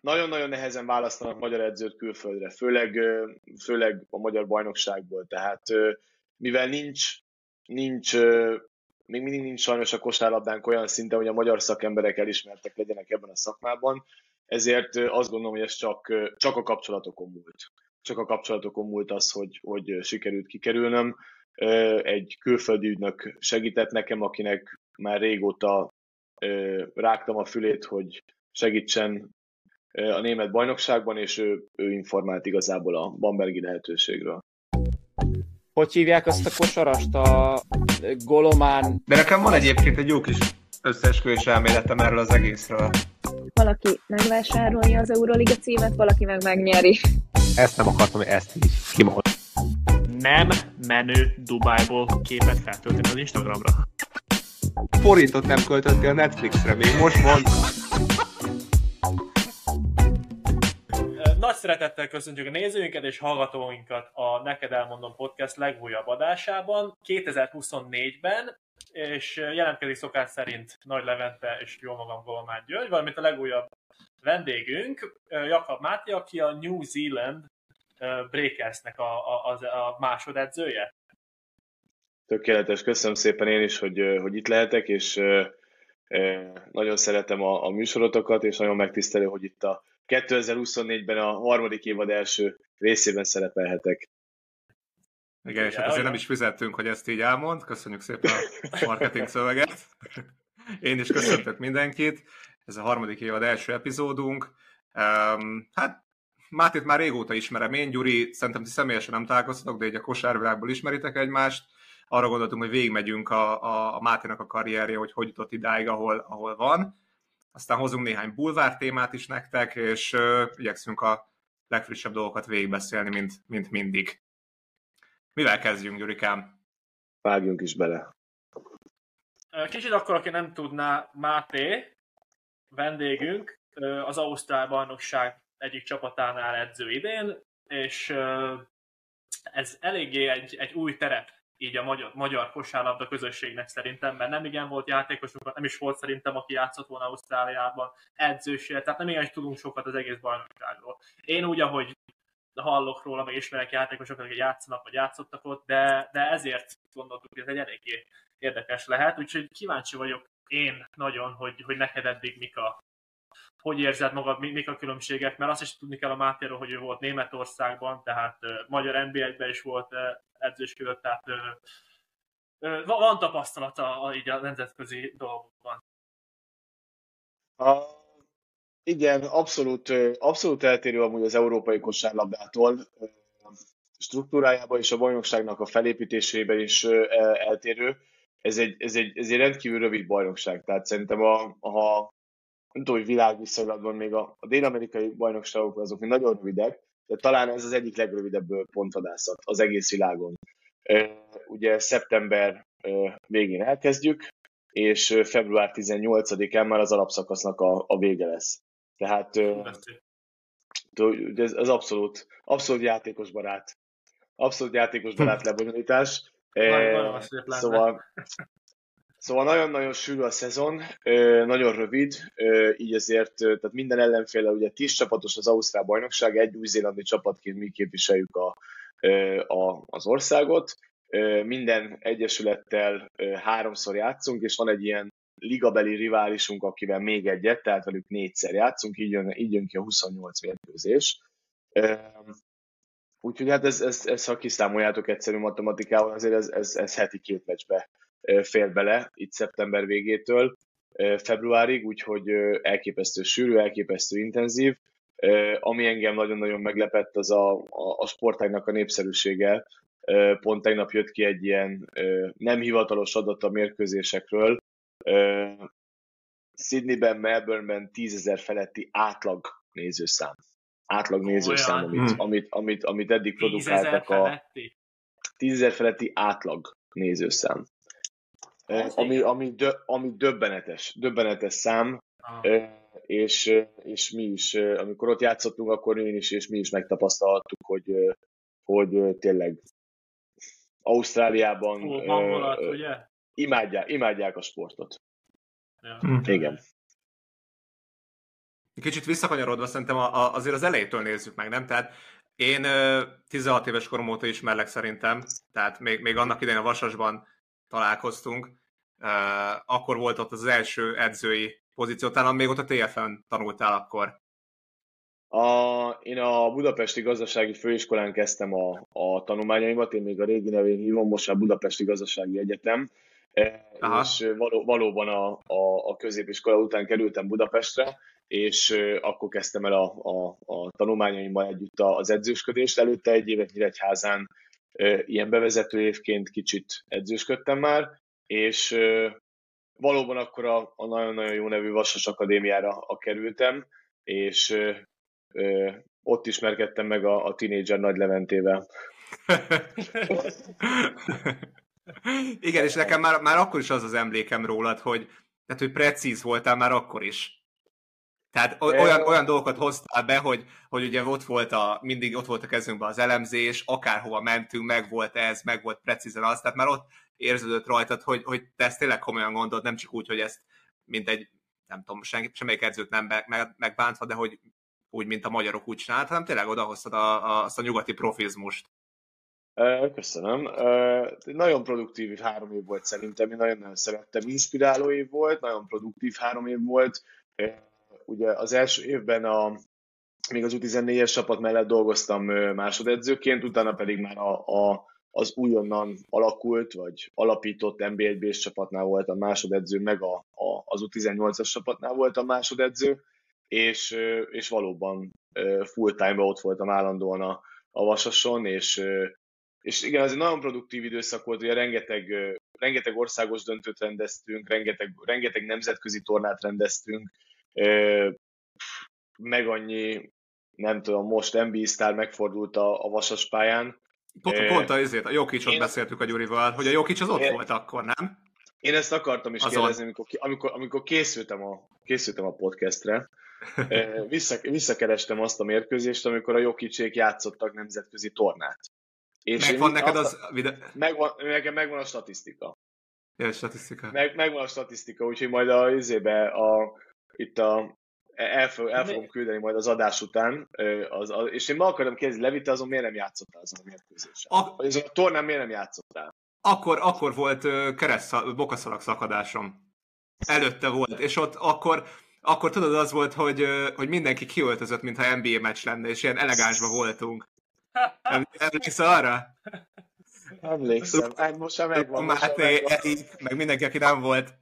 nagyon-nagyon nehezen választanak magyar edzőt külföldre, főleg, főleg a magyar bajnokságból. Tehát mivel nincs, nincs még mindig nincs sajnos a kosárlabdánk olyan szinten, hogy a magyar szakemberek elismertek legyenek ebben a szakmában, ezért azt gondolom, hogy ez csak, csak a kapcsolatokon múlt. Csak a kapcsolatokon múlt az, hogy, hogy sikerült kikerülnöm. Egy külföldi ügynök segített nekem, akinek már régóta rágtam a fülét, hogy segítsen a német bajnokságban, és ő, ő informált igazából a Bambergi lehetőségről. Hogy hívják azt a kosarast? A Golomán... De nekem van egyébként egy jó kis összeesküvés elméletem erről az egészről. Valaki megvásárolja az Euroliga címet, valaki meg megnyeri. Ezt nem akartam, hogy ezt így kimond. Nem menő Dubájból képet feltölteni az Instagramra. Forintot nem költöttél Netflixre, még most mond. Nagy szeretettel köszöntjük a nézőinket és hallgatóinkat a Neked Elmondom Podcast legújabb adásában 2024-ben, és jelentkezik szokás szerint Nagy Levente és jó magam Golomán György, valamint a legújabb vendégünk, Jakab Máté, aki a New Zealand Breakersnek a, a, a, a másodedzője. Tökéletes, köszönöm szépen én is, hogy, hogy itt lehetek, és nagyon szeretem a, a műsorotokat, és nagyon megtisztelő, hogy itt a 2024-ben a harmadik évad első részében szerepelhetek. Igen, és hát azért nem is fizettünk, hogy ezt így elmond. Köszönjük szépen a marketing szöveget. Én is köszöntök mindenkit. Ez a harmadik évad első epizódunk. Um, hát Mátét már régóta ismerem én, Gyuri, szerintem ti személyesen nem találkoztatok, de egy a kosárvilágból ismeritek egymást. Arra gondoltunk, hogy végigmegyünk a, a, a Máténak a karrierje, hogy hogy jutott idáig, ahol, ahol van aztán hozunk néhány bulvár témát is nektek, és uh, igyekszünk a legfrissebb dolgokat végigbeszélni, mint, mint mindig. Mivel kezdjünk, Gyurikám? Vágjunk is bele. Kicsit akkor, aki nem tudná, Máté, vendégünk, az Ausztrál bajnokság egyik csapatánál edző idén, és ez eléggé egy, egy új terep így a magyar, magyar kosárlabda közösségnek szerintem, mert nem igen volt játékosunk, nem is volt szerintem, aki játszott volna Ausztráliában edzősél, tehát nem igen is tudunk sokat az egész bajnokságról. Én úgy, ahogy hallok róla, meg ismerek játékosokat, akik játszanak, vagy játszottak ott, de, de ezért gondoltuk, hogy ez egy eléggé érdekes lehet, úgyhogy kíváncsi vagyok én nagyon, hogy, hogy neked eddig mik a, hogy érzed magad, mik a különbségek, mert azt is tudni kell a Mátéról, hogy ő volt Németországban, tehát magyar NBA-ben is volt edzősködött, tehát van tapasztalata a, így a nemzetközi dolgokban. A, igen, abszolút, abszolút eltérő amúgy az európai kosárlabdától struktúrájában és a bajnokságnak a felépítésében is eltérő. Ez egy, ez egy, ez egy rendkívül rövid bajnokság, tehát szerintem a, ha nem tudom, hogy világviszonylatban még a, a dél-amerikai bajnokságok azok még nagyon rövidek, de talán ez az egyik legrövidebb pontvadászat az egész világon. Ugye szeptember végén elkezdjük, és február 18-án már az alapszakasznak a, a vége lesz. Tehát ez az abszolút, abszolút játékos barát. Abszolút játékos barát lebonyolítás. Szóval Szóval nagyon-nagyon sűrű a szezon, nagyon rövid, így ezért tehát minden ellenféle, ugye 10 csapatos az Ausztrál bajnokság, egy új-zélandi csapatként mi képviseljük a, a, az országot. Minden egyesülettel háromszor játszunk, és van egy ilyen ligabeli riválisunk, akivel még egyet, tehát velük négyszer játszunk, így jön, így jön ki a 28 mérkőzés. Úgyhogy hát ez, ez, ez, ha kiszámoljátok egyszerű matematikával, azért ez, ez, ez heti két meccsbe fér bele itt szeptember végétől februárig, úgyhogy elképesztő sűrű, elképesztő intenzív. Ami engem nagyon-nagyon meglepett, az a, a, a sportágnak a népszerűsége. Pont tegnap jött ki egy ilyen nem hivatalos adat a mérkőzésekről. Sydneyben, Melbourneben tízezer feletti átlag nézőszám. Átlag nézőszám, amit, amit, amit, amit eddig produkáltak a... Tízezer feletti átlag nézőszám ami, ami, dö, ami döbbenetes, döbbenetes szám, ah. és, és mi is, amikor ott játszottunk, akkor én is, és mi is megtapasztalhattuk, hogy, hogy tényleg Ausztráliában Ó, hangulat, ugye? Imádják, imádják a sportot. Ja. Hm. Igen. Kicsit visszakanyarodva szerintem a, a, azért az elejétől nézzük meg, nem? Tehát én 16 éves korom óta ismerlek szerintem, tehát még, még annak idején a Vasasban találkoztunk, akkor volt ott az első edzői pozíció, talán még ott a TFN tanultál akkor. A, én a Budapesti Gazdasági Főiskolán kezdtem a, a tanulmányaimat, én még a régi nevén hívom, most a Budapesti Gazdasági Egyetem, Aha. és való, valóban a, a, a középiskola után kerültem Budapestre, és akkor kezdtem el a, a, a tanulmányaimmal együtt az edzősködést. Előtte egy évet Nyíregyházán ilyen bevezető évként kicsit edzősködtem már, és valóban akkor a, a nagyon-nagyon jó nevű Vasas Akadémiára a kerültem, és ö, ott ismerkedtem meg a, a tínédzser Nagy Leventével. Igen, és nekem már, már akkor is az az emlékem rólad, hogy, tehát, hogy precíz voltál már akkor is. Tehát olyan, olyan dolgokat hoztál be, hogy, hogy ugye ott volt a, mindig ott volt a kezünkben az elemzés, akárhova mentünk, meg volt ez, meg volt precízen az, tehát már ott érződött rajtad, hogy, hogy te ezt tényleg komolyan gondolod, nem csak úgy, hogy ezt mint egy, nem tudom, senki, semmelyik edzőt nem meg, megbántva, de hogy úgy, mint a magyarok úgy csinált, hanem tényleg odahoztad a, a, azt a nyugati profizmust. Köszönöm. Nagyon produktív három év volt szerintem, én nagyon-nagyon szerettem. Inspiráló év volt, nagyon produktív három év volt. Ugye az első évben a, még az U14-es csapat mellett dolgoztam másodedzőként, utána pedig már a, a, az újonnan alakult, vagy alapított NB1-s csapatnál volt a másodedző, meg a, a, az U18-as csapatnál volt a másodedző, és, és valóban full time-ban ott voltam állandóan a, a Vasason, és, és igen, ez egy nagyon produktív időszak volt, ugye rengeteg, rengeteg országos döntőt rendeztünk, rengeteg, rengeteg nemzetközi tornát rendeztünk, meg annyi, nem tudom, most NBA sztár megfordult a, a Vasas pályán. Pont, pont ezért, a Jokicsot én... beszéltük a Gyurival, hogy a Jokic az ott én... volt akkor, nem? Én ezt akartam is Azon. kérdezni, amikor, amikor, amikor készültem, a, készültem a podcastre. Vissza, visszakerestem azt a mérkőzést, amikor a Jokicsék játszottak nemzetközi tornát. És megvan neked az... Megvan, nekem megvan a statisztika. Ja, statisztika. Meg, megvan a statisztika, úgyhogy majd a, izébe, a, itt a, el, el fogom küldeni majd az adás után, az, az, és én ma akarom kérdezni, Levi, te azon miért nem játszottál azon a mérkőzésen? A... Vagy azon a tornán miért nem játszottál? Akkor, akkor volt kereszt, bokaszalag szakadásom. Előtte volt, és ott akkor, akkor tudod, az volt, hogy, hogy mindenki kiöltözött, mintha NBA meccs lenne, és ilyen elegánsban voltunk. Emlékszel arra? Emlékszem, hát most sem megvan. Máté, meg mindenki, aki nem volt.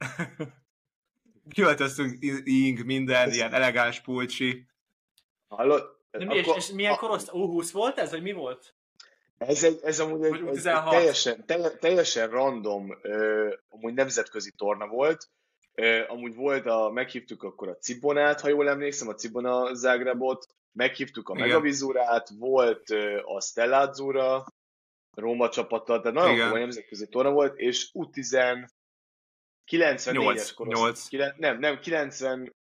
Kiöltöztünk ing, minden, ilyen elegáns pulcsi. Hallod? De mi, akkor, és, és milyen korosztály? U20 volt ez, vagy mi volt? Ez, egy, ez amúgy egy, egy, egy teljesen, teljesen random, uh, amúgy nemzetközi torna volt. Uh, amúgy volt a, meghívtuk akkor a Cibonát, ha jól emlékszem, a Cibona Zágrebot, meghívtuk a Igen. Megavizurát, volt uh, a Stellázura, Róma csapattal, tehát nagyon komoly nemzetközi torna volt, és U10 94-es korosztály. Nem, nem, 90,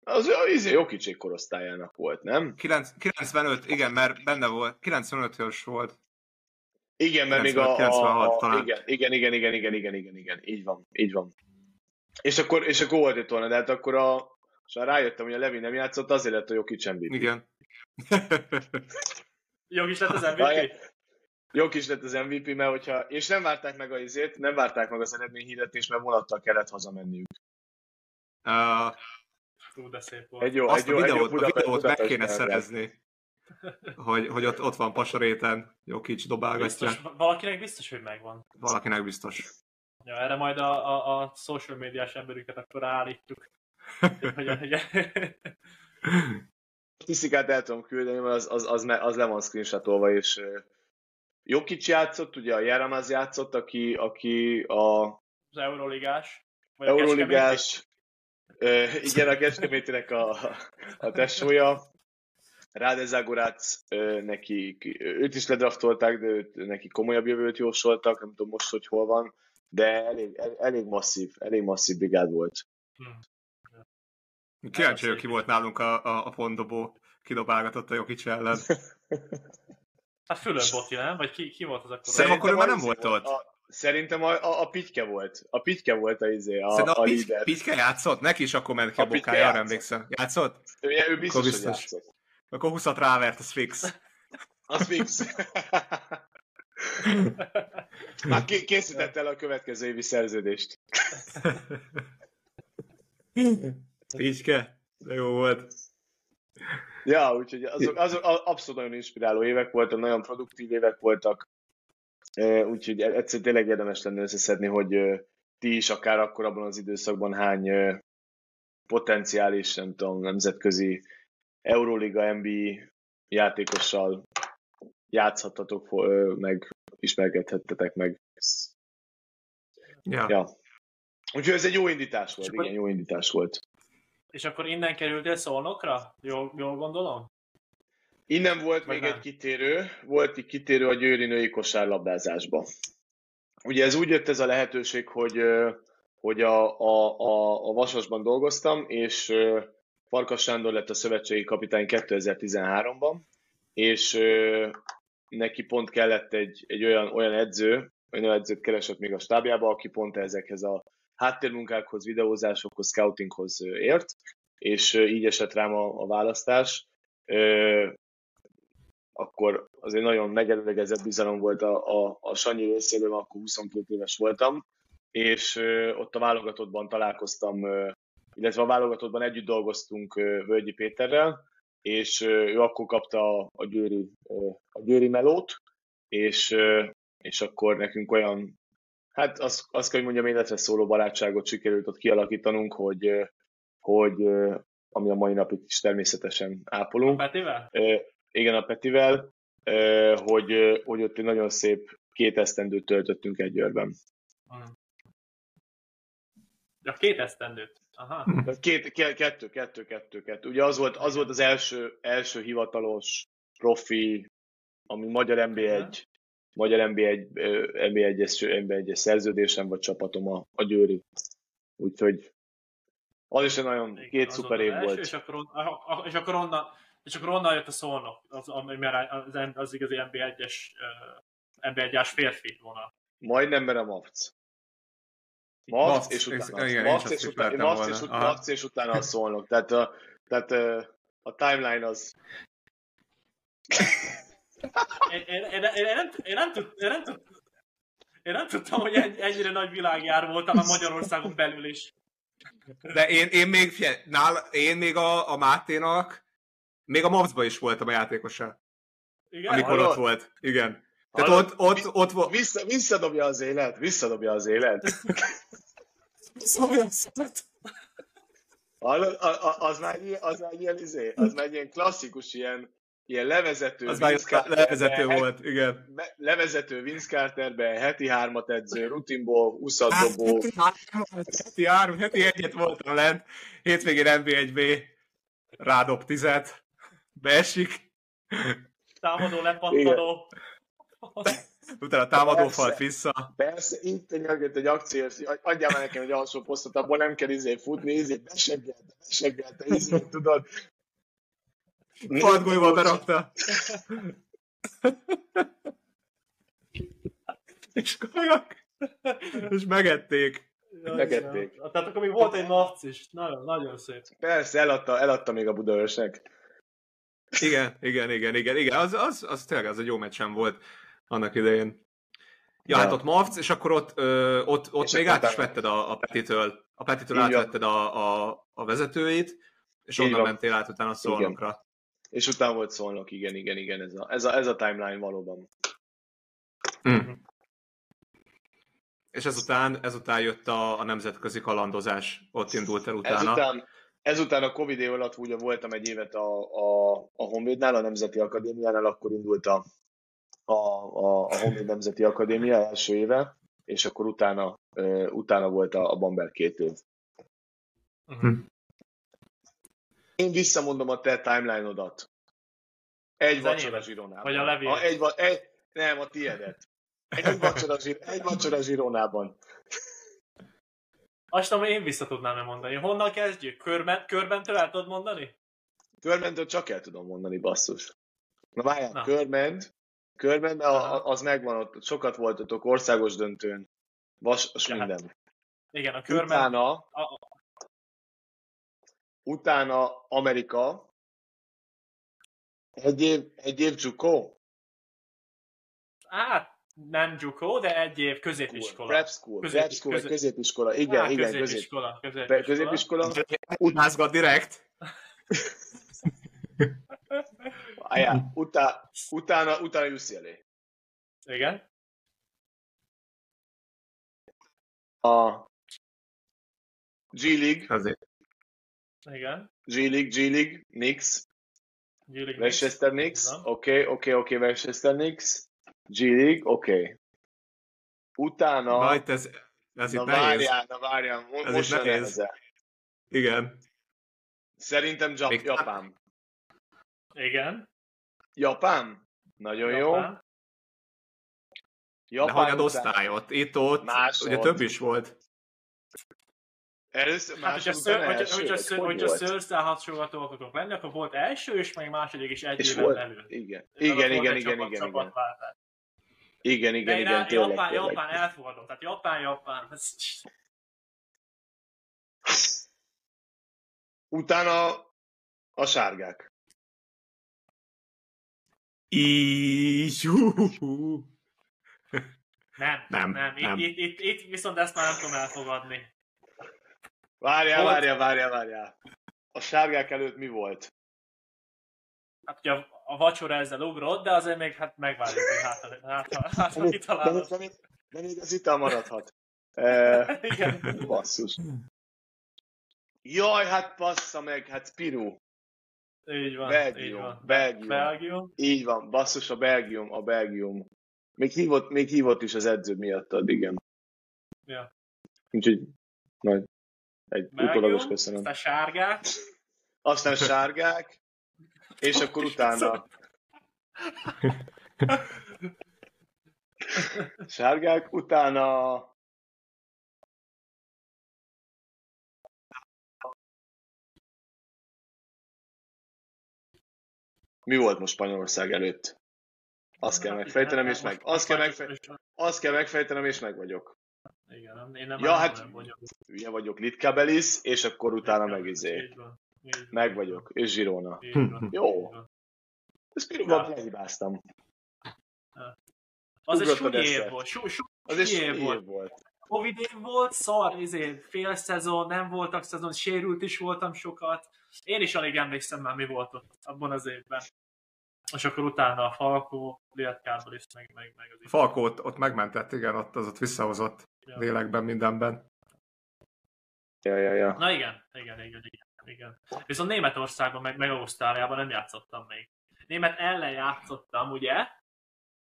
az, az, izé, az Jokicsék korosztályának volt, nem? 9, 95, igen, mert benne volt, 95-ös volt. Igen, mert 95, még a, 96, a, talán. Igen, igen, igen, igen, igen, igen, igen, igen, így van, így van. És akkor, és akkor volt itt volna, de hát akkor a, és rájöttem, hogy a Levi nem játszott, azért lett a Jokic MVP. Igen. Jokic lett az MVP? Jó kis lett az MVP, mert hogyha, és nem várták meg a izét, nem várták meg az eredményhirdetés, mert vonattal kellett hazamenniük. Uh, Ú, de szép volt. Egy jó, Azt egy jó, a videót, egy jó Budapest, a videót meg kéne szerezni. Hogy, hogy ott, ott van Pasaréten, jó kics dobálgatja. Biztos, valakinek biztos, hogy megvan. Valakinek biztos. Ja, erre majd a, a, a social médiás emberünket akkor állítjuk. Tisztikát el tudom küldeni, mert az, az, az, az le van screenshotolva, és Jokic játszott, ugye a Jeramaz játszott, aki, aki a... Az Euroligás. Vagy Euroligás. Uh, igen, a Kecskemétinek a, a tesója. Ráde Zagorác, neki, őt is ledraftolták, de őt, neki komolyabb jövőt jósoltak, nem tudom most, hogy hol van, de elég, el, elég masszív, elég masszív brigád volt. Hmm. Kíváncsi hogy ki volt nálunk a, a, a fondobó, kidobálgatott a Jokic ellen. Hát Fülöp Boti, nem? Vagy ki, ki volt az akkor? Szerintem akkor ő már nem volt ott. A, Szerintem a, a, a Pitke volt. A Pitke volt a, izé, a, Szerintem a, a líder. Pitke játszott? Neki is akkor ment ki a, A Pitke bokája, arra játszott. emlékszem. Játszott? Ő, ő biztos, Akkor hogy biztos. játszott. Akkor 20 rávert, az fix. Az fix. Már ké- készített el a következő évi szerződést. Pitke? De jó volt. Ja, úgyhogy azok, azok abszolút nagyon inspiráló évek voltak, nagyon produktív évek voltak. E, Úgyhogy egyszerűen tényleg érdemes lenne összeszedni, hogy ti is akár akkor abban az időszakban hány potenciális, nem tudom, nemzetközi Euroliga, NBA játékossal játszhattatok, meg ismerkedhettetek meg. Ja. Ja. Úgyhogy ez egy jó indítás volt, akkor- igen, jó indítás volt. És akkor innen kerültél Szolnokra? Jól, jól gondolom? Innen volt Vagy még nem? egy kitérő, volt egy kitérő a győri női kosárlabdázásba. Ugye ez úgy jött ez a lehetőség, hogy, hogy a, a, a, a Vasasban dolgoztam, és Farkas Sándor lett a szövetségi kapitány 2013-ban, és neki pont kellett egy, egy olyan, olyan edző, olyan edzőt keresett még a stábjába, aki pont ezekhez a háttérmunkákhoz, videózásokhoz, scoutinghoz ért, és így esett rám a, a választás. Ö, akkor azért nagyon megelőlegezett bizalom volt a, a, a Sanyi részéről, akkor 22 éves voltam, és ö, ott a válogatottban találkoztam, ö, illetve a válogatottban együtt dolgoztunk ö, Völgyi Péterrel, és ö, ő akkor kapta a, a, győri, ö, a győri melót, és, ö, és akkor nekünk olyan, hát azt, azt kell, hogy mondjam, életre szóló barátságot sikerült ott kialakítanunk, hogy, hogy ami a mai napig is természetesen ápolunk. Petivel? Ö, igen, a Petivel, hogy, hogy ott egy nagyon szép két esztendőt töltöttünk egy őrben. Ja, két esztendőt. Aha. Két, ke- kettő, kettő, kettő, kettő. Ugye az volt az, volt az első, első hivatalos profi, ami magyar NB1, magyar NB1, ö, NB1-es, NB1-es szerződésem vagy csapatom a, a Győri. Úgyhogy az is egy nagyon Igen, két az szuper volt év az volt. És akkor, on- a- a- és akkor onnan, és akkor onnan jött a Szolnok, az, mert az, az igazi NB1-es, uh, NB1-es férfi vonal. Majdnem, mert a MAFC. Mavc, MAFC és utána. igen, azt és utána, volna. és, utána a szolnok. Tehát, a, tehát a, a timeline az... Én, én, én, én, én, nem, én, nem tud, én, nem tud, én nem tudtam, hogy egy, ennyire nagy világjár voltam a Magyarországon belül is. De én, én még, figyelj, nála, én még a, a Máténak, még a Mavsba is voltam a játékosa, Igen? amikor hallod? ott volt. Igen. Tehát Hallod? ott, ott, ott volt. Vissza, visszadobja az élet, visszadobja az élet. Hallod? A, a, az már ilyen, az már ilyen, izé, az már ilyen klasszikus, ilyen, ilyen levezető, Az Vince Carterbe, levezető het- volt, igen. levezető Vince Carterbe, heti hármat edző, rutinból, 20 Hát, heti három, heti egyet voltam lent, hétvégén NB1B, rádob tizet, beesik, Támadó, lepattanó. utána támadó Persze. falt vissza. Persze, itt nyögött egy akciós, adjál már nekem egy alsó posztot, abból nem kell izé futni, izé beseggelte, beseggelte, izé, tudod. Faltgolyóval berakta. és kajak. És megették. Jaj, Megették. Istenem. Tehát akkor még volt egy nac is. Nagyon, nagyon szép. Persze, eladta, eladta még a Budaörsnek. Igen, igen, igen, igen, igen. Az, az, az tényleg az egy jó meccsem volt annak idején. Ja, Ja. hát ott Mavc, és akkor ott, ö, ott, ott És még át is vetted a, a Petitől, a Petitől átvetted a, a, a vezetőit, és Így onnan van. mentél át utána Szolnokra. És utána volt szólnok, igen, igen, igen, ez a, ez a, ez a timeline valóban. Mm. És ezután, ezután jött a, a nemzetközi kalandozás, ott indult el utána. Ezután, ezután a Covid év alatt ugye voltam egy évet a, a, a Honvédnál, a Nemzeti Akadémiánál, akkor indult a, a, a, a Honvéd Nemzeti Akadémia első éve, és akkor utána, uh, utána volt a, a Bamber két év. Mhm. Én visszamondom a te timeline-odat. Egy vacsora zsironában. Vagy a levél? A, egy, egy, nem, a tiedet. Egy vacsora, zsir, egy vacsora zsironában. Azt tudom, én vissza tudnám mondani. Honnan kezdjük? Körben, körbentől el tudod mondani? Körmentől csak el tudom mondani, basszus. Na várjál, Na. körment, Körben, de a- az megvan ott, sokat voltatok országos döntőn. Vas, Ja, hát minden. Igen, a körben... Utána, a, utána Amerika, egy év, egy év Juco, hát nem Juco, de egy év középiskola. Prep School, Prep School, vagy közép- középiskola, igen, Hát, igen, közép, középiskola. Középiskola. középiskola, Utázgat direkt. Ajá, utá, utána, utána UCLA. Igen. A G League, Azért. Igen. G League, G League, Knicks, Gyűlik Manchester Knicks, oké, oké, oké, Manchester Knicks, G League, oké. Utána, Na, itt ez, ez na itt várjál, na várjál, Ez most itt jön nehéz. Igen. Szerintem Jap- Még- Japán. Igen. Japán? Nagyon jó. Japán. De Japán hanyad után- osztályot? Itt ott, Másod. ugye több is volt. Először, Hát, hogyha, ször, hogyha, első, hogyha, vagy ször, hogy hogyha volt? szőrztel hasonlatok akarok lenni, akkor volt első, és meg második is egy És éven volt, belül. igen, igen, igen, igen, igen, igen, csapatváltás. igen, De igen, igen, tényleg, Japán, tényleg. Japán elfogadom. Tehát Japán, Japán. Utána a sárgák. Így. Nem, Nem, nem. Itt, nem. Itt, itt, itt viszont ezt már nem tudom elfogadni. Várjál, Volt. várjál, várjál, várjál. A sárgák előtt mi volt? Hát ugye a, a vacsora ezzel ugrott, de azért még hát megvárjuk, hogy hát, hát, hát, hát, De hát még, kitalálod. de még, de még az ital maradhat. E, Igen. basszus. Jaj, hát passza meg, hát Spiru. Így van, Belgium, így van. Belgium. Belgium. Így van, basszus, a Belgium, a Belgium. Még hívott, még hívott is az edző miattad, igen. Ja. Úgyhogy nagy, egy utólagos Belgium, köszönöm. aztán sárgák. Aztán sárgák, és akkor utána sárgák, utána mi volt most Spanyolország előtt? Azt kell megfejtenem, és meg. Azt kell, megfej... azt kell megfejtenem, és meg vagyok. Igen, nem- én nem Ja, hát- nem vagyok. Hülye vagyok, Litkabelis, és akkor utána meg izé. Így van, így van. Meg vagyok, és Girona. Így van, Jó. Piruban Ja. lehibáztam. Az egy súly év volt. Sú, sú, Az egy év volt. volt. Covid év volt, szar, izé, fél szezon, nem voltak szezon, sérült is voltam sokat. Én is alig emlékszem már, mi volt ott abban az évben. És akkor utána a Falkó, Liatkából is, meg, meg, meg az is. Falkó ott, ott megmentett, igen, ott az ott visszahozott Ja. lélekben, mindenben. Ja, ja, ja. Na igen, igen, igen, igen. igen. Viszont Németországban, meg, meg Ausztráliában nem játszottam még. Német ellen játszottam, ugye?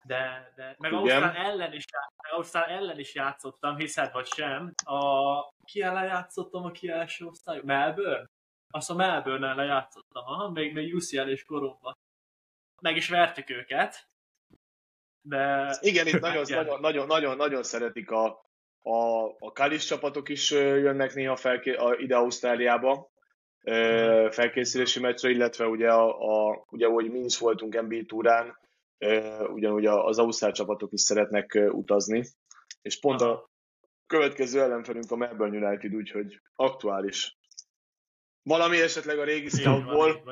De, de meg. Ausztrál ellen, is, meg Ausztrál ellen is játszottam, hiszed vagy sem. A, ki ellen játszottam, aki első osztály? Melbourne? Azt a Melbourne ellen játszottam, aha, még, még UCL és koromban. Meg is vertük őket. De Igen, itt nagyon, nagyon, nagyon, nagyon, nagyon szeretik a, a, a Kalis csapatok is jönnek néha felké, a, ide Ausztráliába ö, felkészülési meccsre, illetve ugye, a, a, ugye hogy mi is voltunk NBA túrán, ugyanúgy az Ausztrál csapatok is szeretnek utazni, és pont a következő ellenfelünk a Melbourne United, úgyhogy aktuális. Valami esetleg a régi scoutból.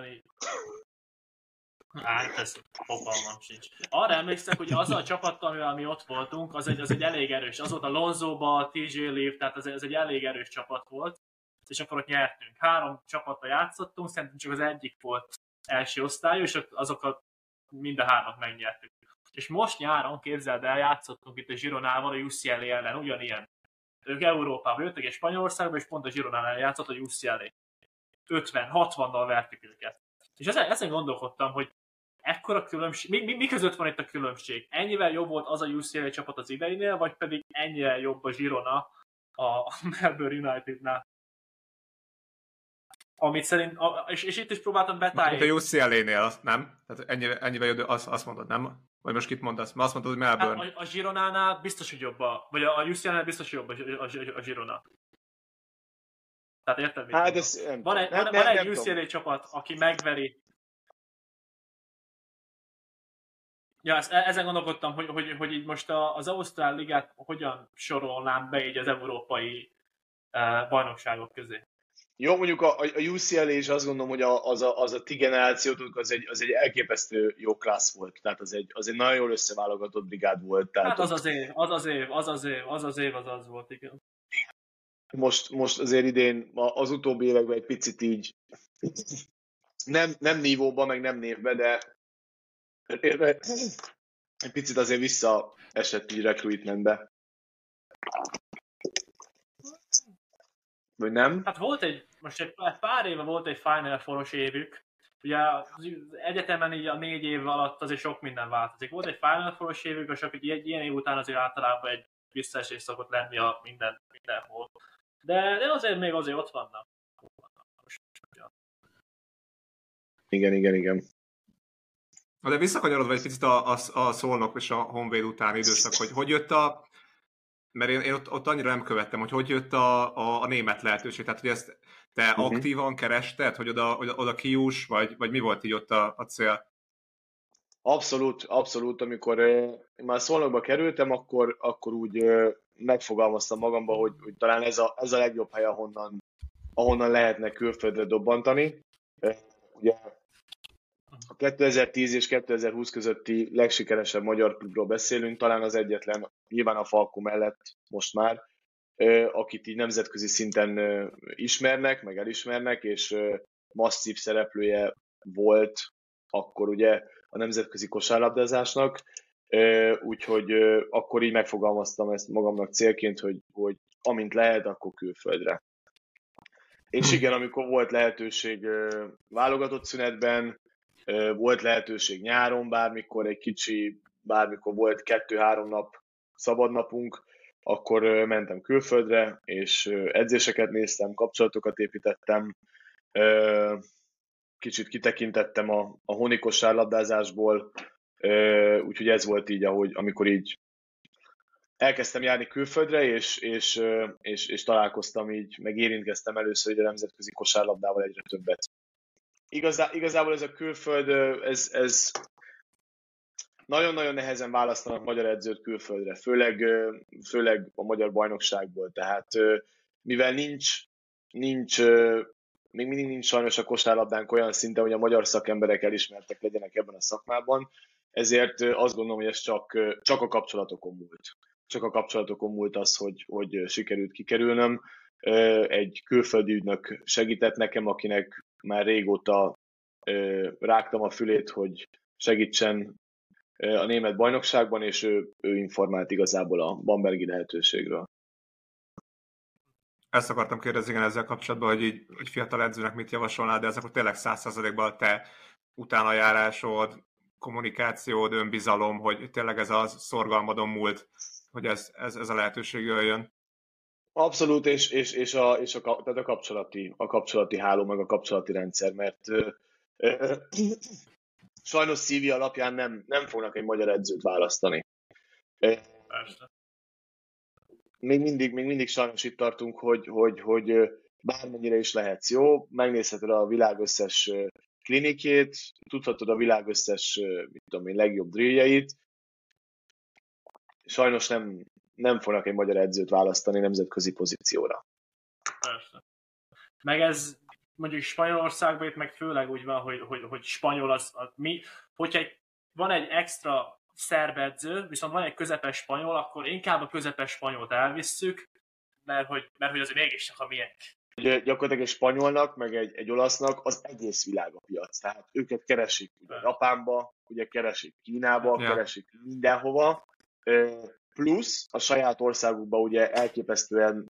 Hát ez fogalmam sincs. Arra emlékszek, hogy az a csapattal, amivel mi ott voltunk, az egy, az egy elég erős. Az volt a Lonzoba, TJ Leaf, tehát az, ez egy elég erős csapat volt. És akkor ott nyertünk. Három csapattal játszottunk, szerintem csak az egyik volt első osztályú, és azokat mind a hármat megnyertük. És most nyáron, képzeld el, játszottunk itt a Zsironával a UCLA ellen, ugyanilyen. Ők Európába jöttek, és Spanyolországba, és pont a ellen játszott a UCLA. 50-60-nal vertük őket. És ezen, ezen gondolkodtam, hogy ekkora különbség, mi, mi, mi között van itt a különbség? Ennyivel jobb volt az a UCLA csapat az ideinél, vagy pedig ennyire jobb a Girona a, Melbourne Unitednál? Amit szerint, a, és, és itt is próbáltam Mint a. UCLA-nél, azt nem? Tehát ennyivel, ennyivel jobb, azt, azt mondod, nem? Vagy most kit mondasz? Mert azt mondod, hogy Hát Melbourne. a, a Gironánál biztos, hogy jobb a, vagy a, a UCL-nál biztos, hogy jobb a, a, a Girona. Tehát érted? mit hát ez Van egy, nem, van, nem, van nem egy tudom. UCLA csapat, aki megveri Ja, ezt, e- ezen gondolkodtam, hogy, hogy, hogy így most az Ausztrál Ligát hogyan sorolnám be így az európai uh, bajnokságok közé. Jó, mondjuk a, a UCL és azt gondolom, hogy a, az, a, az a ti generációtok az egy, az egy elképesztő jó klassz volt. Tehát az egy, az egy nagyon jól összeválogatott brigád volt. Tehát hát az az év, az az év, az az év, az az év, az az volt, igen. Most, most azért idén az utóbbi években egy picit így nem, nem nívóban, meg nem névbe, de egy picit azért visszaesett így recruitmentbe. Vagy nem? Hát volt egy, most egy pár éve volt egy Final Four-os évük, ugye az egyetemen így a négy év alatt azért sok minden változik. Volt egy Final Four-os évük, és egy, egy ilyen év után azért általában egy visszaesés szokott lenni a minden, mindenhol. De, de azért még azért ott vannak. Igen, igen, igen. De visszakanyarodva egy picit a, a, a Szolnok és a Honvéd utáni időszak, hogy hogy jött a, mert én, én ott, ott annyira nem követtem, hogy hogy jött a, a, a német lehetőség, tehát hogy ezt te uh-huh. aktívan kerested, hogy oda, oda, oda kiús, vagy, vagy mi volt így ott a, a cél? Abszolút, abszolút. Amikor uh, már Szolnokba kerültem, akkor, akkor úgy uh, megfogalmaztam magamba, hogy, hogy talán ez a, ez a legjobb hely, ahonnan, ahonnan lehetne külföldre dobbantani. Uh, ugye a 2010 és 2020 közötti legsikeresebb magyar klubról beszélünk, talán az egyetlen, nyilván a Falko mellett most már, akit így nemzetközi szinten ismernek, meg elismernek, és masszív szereplője volt akkor ugye a nemzetközi kosárlabdázásnak, úgyhogy akkor így megfogalmaztam ezt magamnak célként, hogy, hogy amint lehet, akkor külföldre. És igen, amikor volt lehetőség válogatott szünetben, volt lehetőség nyáron, bármikor egy kicsi, bármikor volt kettő-három nap szabad napunk, akkor mentem külföldre, és edzéseket néztem, kapcsolatokat építettem, kicsit kitekintettem a, a honikos labdázásból, úgyhogy ez volt így, ahogy, amikor így elkezdtem járni külföldre, és, és, és, és találkoztam így, meg érintkeztem először így a nemzetközi kosárlabdával egyre többet. Igazá, igazából ez a külföld, ez, ez nagyon-nagyon nehezen választanak magyar edzőt külföldre, főleg, főleg a magyar bajnokságból. Tehát mivel nincs, nincs még mindig nincs sajnos a kosárlabdánk olyan szinten, hogy a magyar szakemberek elismertek legyenek ebben a szakmában, ezért azt gondolom, hogy ez csak, csak a kapcsolatokon múlt. Csak a kapcsolatokon múlt az, hogy, hogy sikerült kikerülnöm. Egy külföldi ügynök segített nekem, akinek már régóta rágtam a fülét, hogy segítsen a német bajnokságban, és ő, ő informált igazából a Bambergi lehetőségről. Ezt akartam kérdezni igen, ezzel kapcsolatban, hogy így hogy fiatal edzőnek mit javasolnál, de ez akkor tényleg százszerzalékban a te utánajárásod, kommunikációd, önbizalom, hogy tényleg ez a szorgalmadon múlt, hogy ez, ez, ez a lehetőség jöjjön. Abszolút, és, és, és, a, és a, tehát a, kapcsolati, a kapcsolati háló, meg a kapcsolati rendszer, mert ö, ö, sajnos CV alapján nem, nem fognak egy magyar edzőt választani. Persze. Még mindig, még mindig sajnos itt tartunk, hogy, hogy, hogy bármennyire is lehetsz jó, megnézheted a világ összes klinikét, tudhatod a világ összes, mit tudom én, legjobb drilljeit, sajnos nem, nem fognak egy magyar edzőt választani nemzetközi pozícióra. Persze. Meg ez mondjuk Spanyolországban itt meg főleg úgy van, hogy, hogy, hogy spanyol az, az mi, hogyha egy, van egy extra szerb edző, viszont van egy közepes spanyol, akkor inkább a közepes spanyolt elvisszük, mert hogy, mert hogy azért mégis csak a miénk. Ugye gyakorlatilag egy spanyolnak, meg egy, egy olasznak az egész világ a piac. Tehát őket keresik ugye Japánba, ugye keresik Kínába, ja. keresik mindenhova. Plusz a saját országukban ugye elképesztően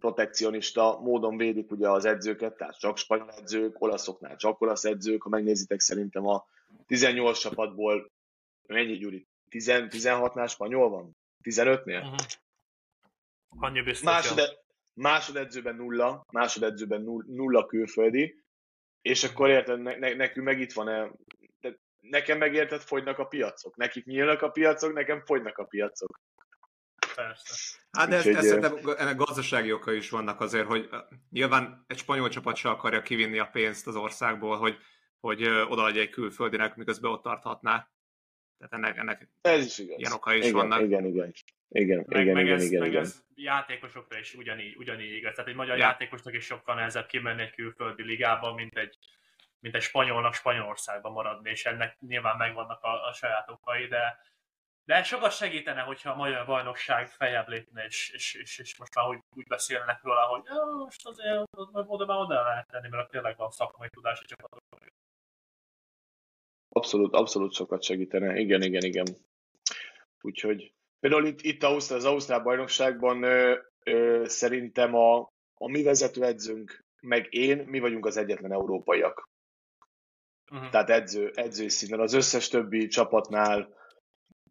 protekcionista módon védik ugye az edzőket, tehát csak spanyol edzők, olaszoknál csak olasz edzők, ha megnézitek szerintem a 18 csapatból mennyi Gyuri? 16-nál spanyol van? 15-nél? Uh-huh. Annyi biztos. Másod, másodedzőben nulla, másodedzőben nulla külföldi, és akkor érted, ne, ne, nekünk meg itt van-e, de nekem megérted, fogynak a piacok. Nekik nyílnak a piacok, nekem fogynak a piacok. Persze. Hát de ezt, ezt szerintem ennek gazdasági okai is vannak azért, hogy nyilván egy spanyol csapat se akarja kivinni a pénzt az országból, hogy, hogy odaadja egy külföldinek, miközben ott tarthatná. Tehát ennek, ennek ez is igaz. ilyen oka is igen, vannak. Igen, igen. Igen, Meg, igen, meg, igen, ez, igen, meg igen. ez játékosokra is ugyanígy, ugyanígy igaz. Tehát egy magyar Ja. játékosnak is sokkal nehezebb kimenni egy külföldi ligába, mint egy, mint egy spanyolnak Spanyolországban maradni, és ennek nyilván megvannak a, a saját okai, de, de sokat segítene, hogyha a magyar bajnokság feljebb lépne, és, és, és, és most már úgy, úgy beszélnek róla, hogy "Jó, most azért oda, oda már oda lehet tenni, mert tényleg van szakmai tudás a csapatok. Abszolút, abszolút sokat segítene. Igen, igen, igen. Úgyhogy például itt, itt Ausztrál, az Ausztrál bajnokságban ö, ö, szerintem a, a mi vezetőedzőnk, meg én, mi vagyunk az egyetlen európaiak. Uh-huh. Tehát edző, edzői szinten. Az összes többi csapatnál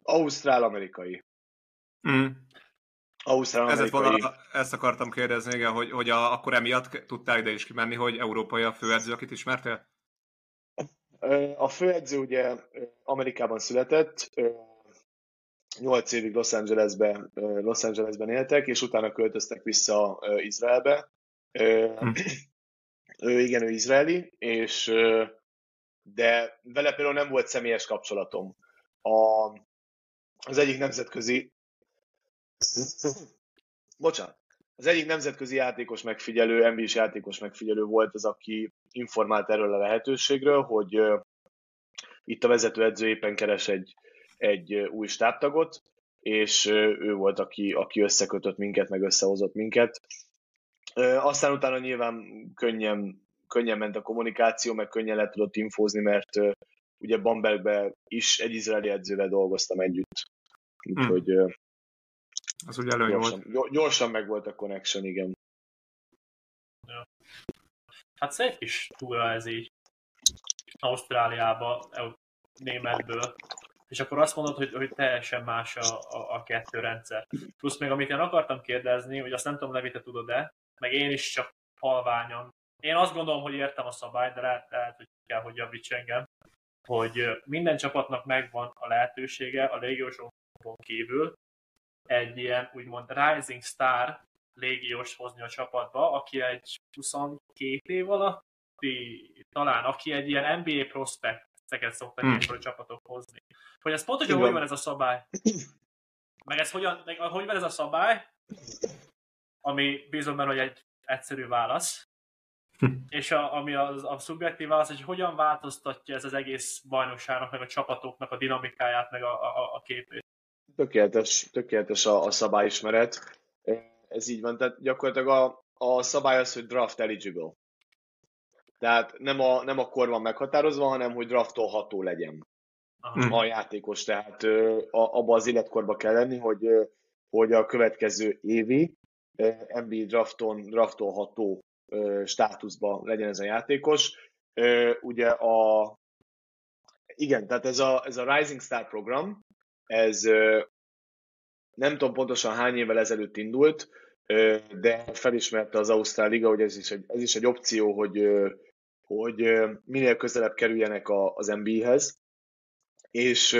Ausztrál-amerikai. Mm. Ezért Ausztrál-amerikai. volna, ezt akartam kérdezni, igen, hogy, hogy a, akkor emiatt tudtál ide is kimenni, hogy európai a főedző, akit ismertél? A főedző ugye Amerikában született, ö, nyolc évig Los Angelesben, Los Angelesben éltek, és utána költöztek vissza Izraelbe. Hm. Ő igen, ő izraeli, és de vele például nem volt személyes kapcsolatom. A, az egyik nemzetközi bocsánat, az egyik nemzetközi játékos megfigyelő, NBA-s játékos megfigyelő volt az, aki informált erről a lehetőségről, hogy itt a vezetőedző éppen keres egy, egy új stábtagot, és ő volt, aki, aki összekötött minket, meg összehozott minket. Aztán utána nyilván könnyen, könnyen ment a kommunikáció, meg könnyen le tudott infózni, mert ugye Bambergbe is egy izraeli edzővel dolgoztam együtt. Úgyhogy ö, Az ugye előny volt. gyorsan, gyor- gyorsan meg volt a connection, igen. Hát szép kis túra ez így. Ausztráliába, eu- németből. És akkor azt mondod, hogy, hogy teljesen más a, a, a kettő rendszer. Plusz még amit én akartam kérdezni, hogy azt nem tudom, Levi, te tudod-e, meg én is csak halványan. Én azt gondolom, hogy értem a szabályt, de lehet, lehet hogy kell, hogy javíts engem, hogy minden csapatnak megvan a lehetősége a légiósokon kívül egy ilyen úgymond rising star légiós hozni a csapatba, aki egy 22 év alatti, talán aki egy ilyen NBA prospecteket szoktak Hmm. ilyenkor a csapatok hozni. Hogy ez pontosan hogy van ez a szabály? Meg ez hogyan, meg hogy van ez a szabály? Ami bízom benne, hogy egy egyszerű válasz. És a, ami a, a szubjektív válasz, hogy hogyan változtatja ez az egész bajnokságnak, meg a csapatoknak a dinamikáját, meg a, a, a képét. Tökéletes, tökéletes a, a szabályismeret. Ez így van, tehát gyakorlatilag a, a szabály az, hogy draft eligible. Tehát nem a, nem a kor van meghatározva, hanem hogy draftolható legyen Aha. A játékos. Tehát a, abba az életkorba kell lenni, hogy, hogy a következő évi NBA drafton draftolható ö, státuszba legyen ez a játékos. Ugye a igen, tehát ez a, ez a Rising Star program, ez nem tudom pontosan hány évvel ezelőtt indult, de felismerte az Ausztrál Liga, hogy ez is egy, ez is egy opció, hogy, hogy minél közelebb kerüljenek az NBA-hez, és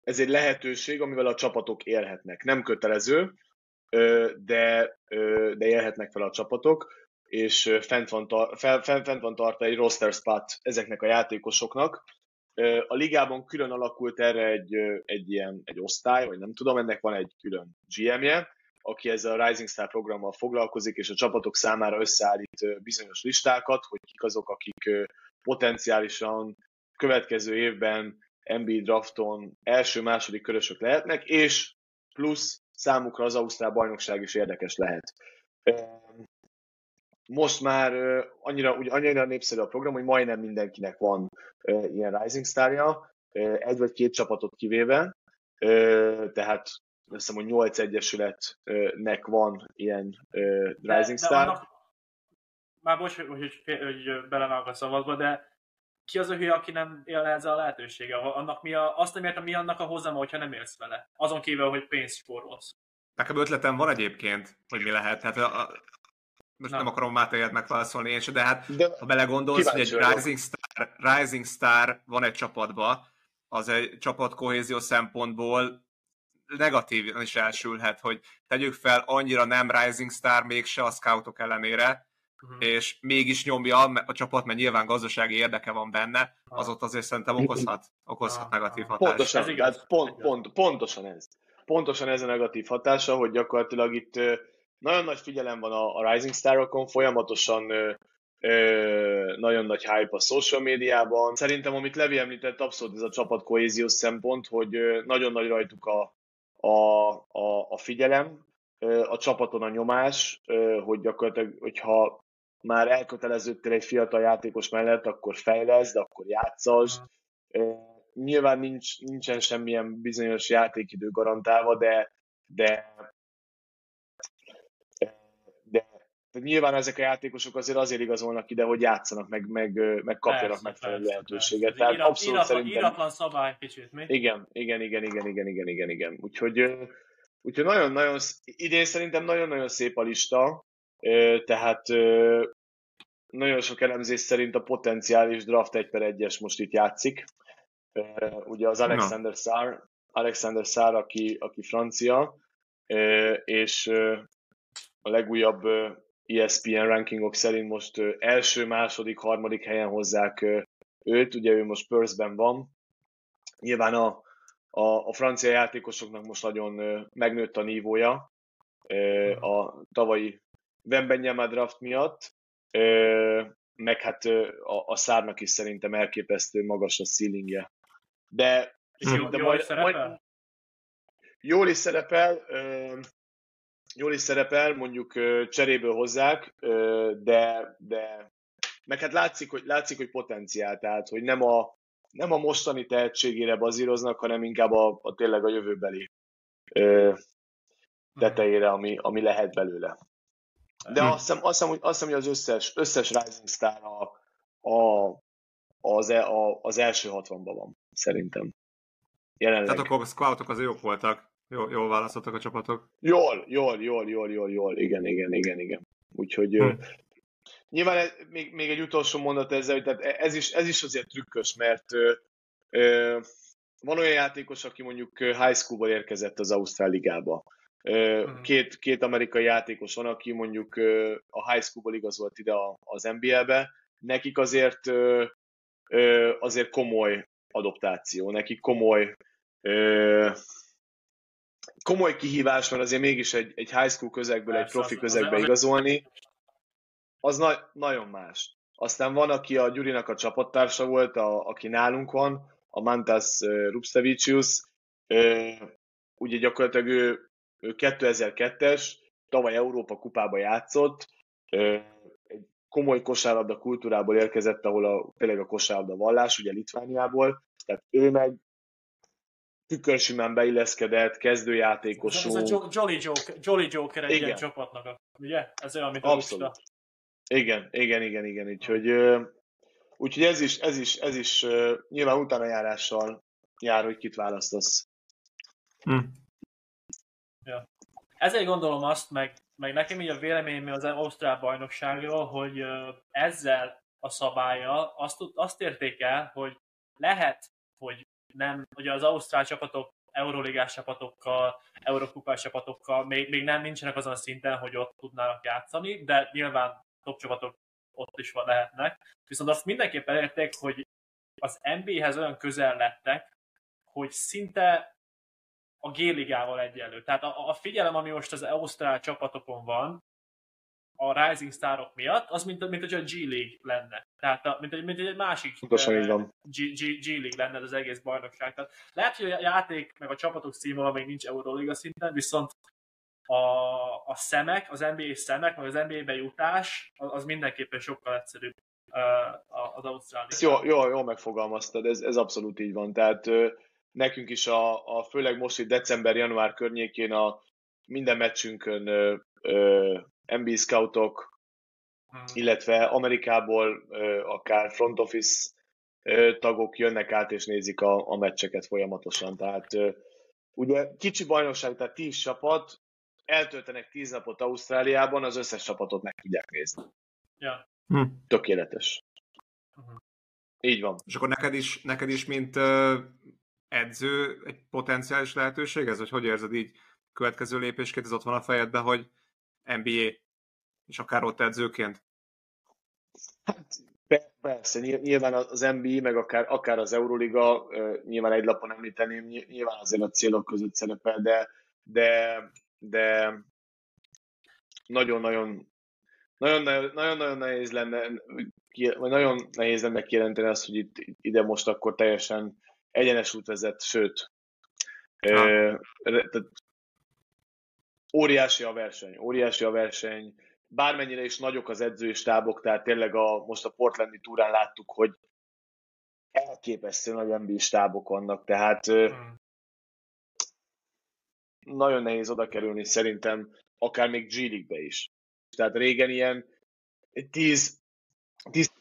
ez egy lehetőség, amivel a csapatok élhetnek. Nem kötelező, de, de élhetnek fel a csapatok, és fent van, tar- fel, fent, fent van tartva egy roster spot ezeknek a játékosoknak, A ligában külön alakult erre egy, egy ilyen egy osztály, vagy nem tudom, ennek van egy külön GM-je, aki ezzel a Rising Star programmal foglalkozik, és a csapatok számára összeállít bizonyos listákat, hogy kik azok, akik potenciálisan következő évben NBA drafton első-második körösök lehetnek, és plusz számukra az Ausztrál bajnokság is érdekes lehet. Most már annyira, úgy, annyira népszerű a program, hogy majdnem mindenkinek van ilyen Rising Starja, egy vagy két csapatot kivéve, tehát azt hiszem, hogy nyolc egyesületnek van ilyen Rising Star. annak, már bocs, hogy, hogy, hogy, belevágok a szavakba, de ki az a hülye, aki nem élne ezzel a lehetőséggel? Annak mi a, azt nem értem, mi annak a hozama, hogyha nem élsz vele. Azon kívül, hogy pénzt spórolsz. Nekem ötletem van egyébként, hogy mi lehet. Hát a, a, most Na. nem akarom Mátéját megválaszolni én sem, de hát De ha belegondolsz, hogy egy. Rising Star, Rising Star van egy csapatba, az egy csapat kohézió szempontból negatívan is elsülhet, hogy tegyük fel, annyira nem Rising Star mégse a scoutok ellenére, uh-huh. és mégis nyomja a csapat, mert nyilván gazdasági érdeke van benne, az ott azért szerintem okozhat, okozhat negatív hatást. Pontosan, ez igaz. Pont, pont, pontosan ez. Pontosan ez a negatív hatása, hogy gyakorlatilag itt nagyon nagy figyelem van a, a Rising Starokon, folyamatosan nagyon nagy hype a social médiában. Szerintem, amit Levi említett, abszolút ez a csapat kohéziós szempont, hogy nagyon nagy rajtuk a, a, a, a figyelem, a csapaton a nyomás, hogy gyakorlatilag, hogyha már elköteleződtél egy fiatal játékos mellett, akkor fejleszd, akkor játszasd. Nyilván nincs, nincsen semmilyen bizonyos játékidő garantálva, de, de Tehát nyilván ezek a játékosok azért azért igazolnak ide, hogy játszanak, meg, meg, meg kapjanak megfelelő persze, lehetőséget. Persze. Tehát Irat, abszolút iratlan, szerintem... Iratlan szabály kicsit, mi? Igen, igen, igen, igen, igen, igen, igen, igen. Úgyhogy, úgyhogy nagyon-nagyon, idén szerintem nagyon-nagyon szép a lista, tehát nagyon sok elemzés szerint a potenciális draft 1 per 1-es most itt játszik. Ugye az Alexander Szár, Alexander Szár, aki, aki francia, és a legújabb ESPN rankingok szerint most első, második, harmadik helyen hozzák őt, ugye ő most Perth-ben van. Nyilván a, a, a francia játékosoknak most nagyon megnőtt a nívója a tavalyi Wembenyama draft miatt, meg hát a, a szárnak is szerintem elképesztő magas a ceilingje. De, hm. de jól majd, szerepel? Majd, jól is szerepel, jól is szerepel, mondjuk cseréből hozzák, de, de meg hát látszik, hogy, látszik, hogy potenciál, tehát hogy nem a, nem a mostani tehetségére bazíroznak, hanem inkább a, a tényleg a jövőbeli ö, tetejére, ami, ami lehet belőle. De hm. azt hiszem, azt hiszem, hogy, azt hiszem, hogy az összes, összes Rising Star a, a, az, e, a, az első 60-ban van, szerintem. Jelenleg. Tehát akkor a scoutok az jók voltak. Jól, jól választottak a csapatok. Jól, jól, jól, jól, jól, jól, igen, igen, igen, igen. Úgyhogy hm. nyilván ez, még, még egy utolsó mondat ezzel, hogy tehát ez is, ez is azért trükkös, mert ö, ö, van olyan játékos, aki mondjuk high schoolból érkezett az Ausztrál ligába. Hm. Két, két amerikai játékos van, aki mondjuk a high schoolból igazolt ide az NBL-be. Nekik azért, azért komoly adaptáció, nekik komoly komoly kihívás, mert azért mégis egy, egy high school közegből Persze, egy profi közegbe az, igazolni, az na- nagyon más. Aztán van, aki a Gyurinak a csapattársa volt, a, aki nálunk van, a Mantas Rupstevicius, ugye gyakorlatilag ő, ő 2002-es, tavaly Európa kupába játszott, egy komoly kosárlabda kultúrából érkezett, ahol a, tényleg a kosárlabda vallás, ugye Litvániából, tehát ő meg tükörsimán beilleszkedett, kezdőjátékosú. Ez, a Jolly Joker, Jolly Joker egy igen. ilyen csapatnak, ugye? Ez olyan, mint Abszolút. A igen, igen, igen, igen, úgyhogy, úgyhogy ez is, ez is, ez is nyilván utána járással jár, hogy kit választasz. Hm. Ja. Ezért gondolom azt, meg, meg nekem így a véleményem az Ausztrál bajnokságról, hogy ezzel a szabálya azt, azt értékel, hogy lehet, hogy nem, ugye az ausztrál csapatok Euroligás csapatokkal, Eurokupás csapatokkal még, még nem nincsenek azon a szinten, hogy ott tudnának játszani, de nyilván top csapatok ott is van, lehetnek. Viszont azt mindenképpen elérték, hogy az NBA-hez olyan közel lettek, hogy szinte a G-ligával egyenlő. Tehát a, a figyelem, ami most az Ausztrál csapatokon van, a Rising Starok miatt, az mint, mint hogy a G-League lenne. Tehát a, mint, mint egy másik G, G, G-League lenne az egész bajnokság. Tehát lehet, hogy a játék meg a csapatok színvola még nincs Euroliga szinten, viszont a, a szemek, az NBA szemek, meg az NBA bejutás, az, az mindenképpen sokkal egyszerűbb az Ausztrália. Ezt jó, jó, jó megfogalmaztad, ez, ez abszolút így van. Tehát nekünk is a, a főleg most itt december-január környékén a minden meccsünkön NBA scoutok, hmm. illetve Amerikából akár front office tagok jönnek át és nézik a, a meccseket folyamatosan. Tehát ugye kicsi bajnokság, tehát 10 csapat, eltöltenek 10 napot Ausztráliában, az összes csapatot meg tudják nézni. Ja. Hm. Tökéletes. Uh-huh. Így van. És akkor neked is, neked is mint uh, edző egy potenciális lehetőség ez, hogy hogy érzed így következő lépésként, ez ott van a fejedben, hogy NBA, és akár ott edzőként? Hát persze, nyilván az NBA, meg akár, akár az Euroliga, nyilván egy lapon említeném, nyilván azért a célok között szerepel, de, de, de nagyon-nagyon nagyon-nagyon nehéz lenne, vagy nagyon nehéz lenne kijelenteni azt, hogy itt, ide most akkor teljesen egyenes út vezet, sőt, ah. tehát óriási a verseny, óriási a verseny, bármennyire is nagyok az edzői stábok, tehát tényleg a, most a Portlandi túrán láttuk, hogy elképesztő nagy NBA stábok vannak, tehát hmm. nagyon nehéz oda kerülni szerintem, akár még G League-be is. Tehát régen ilyen 10, 10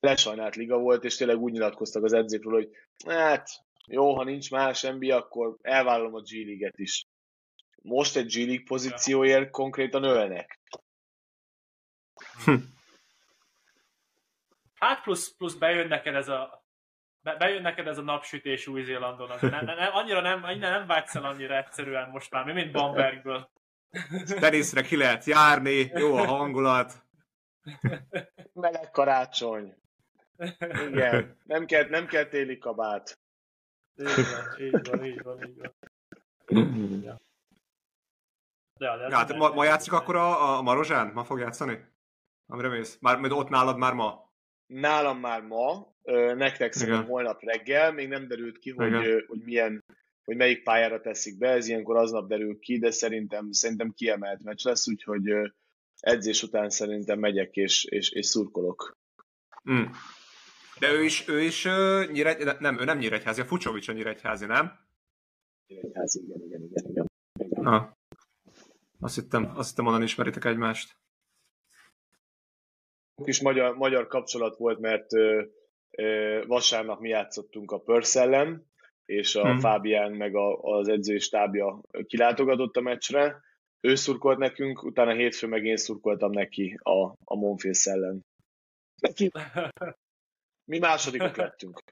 lesajnált liga volt, és tényleg úgy nyilatkoztak az edzőkről, hogy hát jó, ha nincs más NBA, akkor elvállalom a G League-et is. Most egy G League pozícióért konkrétan ölnek. Hm. Hát plusz, plusz bejön neked ez a bejön neked ez a napsütés Új-Zélandon, nem, nem, annyira nem, annyira nem vágysz el annyira egyszerűen most már, mi mint Bambergből. Teniszre ki lehet járni, jó a hangulat. Meleg karácsony. Igen, nem kell, nem kell téli kabát. Így van, így van, így van, így van. Ja. Ja, de ja, hát ma, ma játszik akkor a, a Marozsán? Ma fog játszani? Amire mész? Már, majd ott nálad már ma? Nálam már ma, nektek szerintem holnap reggel, még nem derült ki, hogy, hogy milyen hogy melyik pályára teszik be, ez ilyenkor aznap derül ki, de szerintem, szerintem kiemelt meccs lesz, úgyhogy edzés után szerintem megyek és, és, és szurkolok. Mm. De ő is, ő is uh, nyire, nem, ő nem Nyíregyházi, a Fucsovics a Nyíregyházi, nem? Nyíregyházi, igen, igen, igen. igen. igen. Ah. Azt hittem, azt hittem onnan ismeritek egymást. Kis magyar, magyar kapcsolat volt, mert ö, ö, vasárnap mi játszottunk a Pörsz ellen, és a hmm. Fábián meg a, az edzői stábja kilátogatott a meccsre. Ő szurkolt nekünk, utána hétfő meg én szurkoltam neki a, a Monfils ellen. Neki. Mi másodikok lettünk.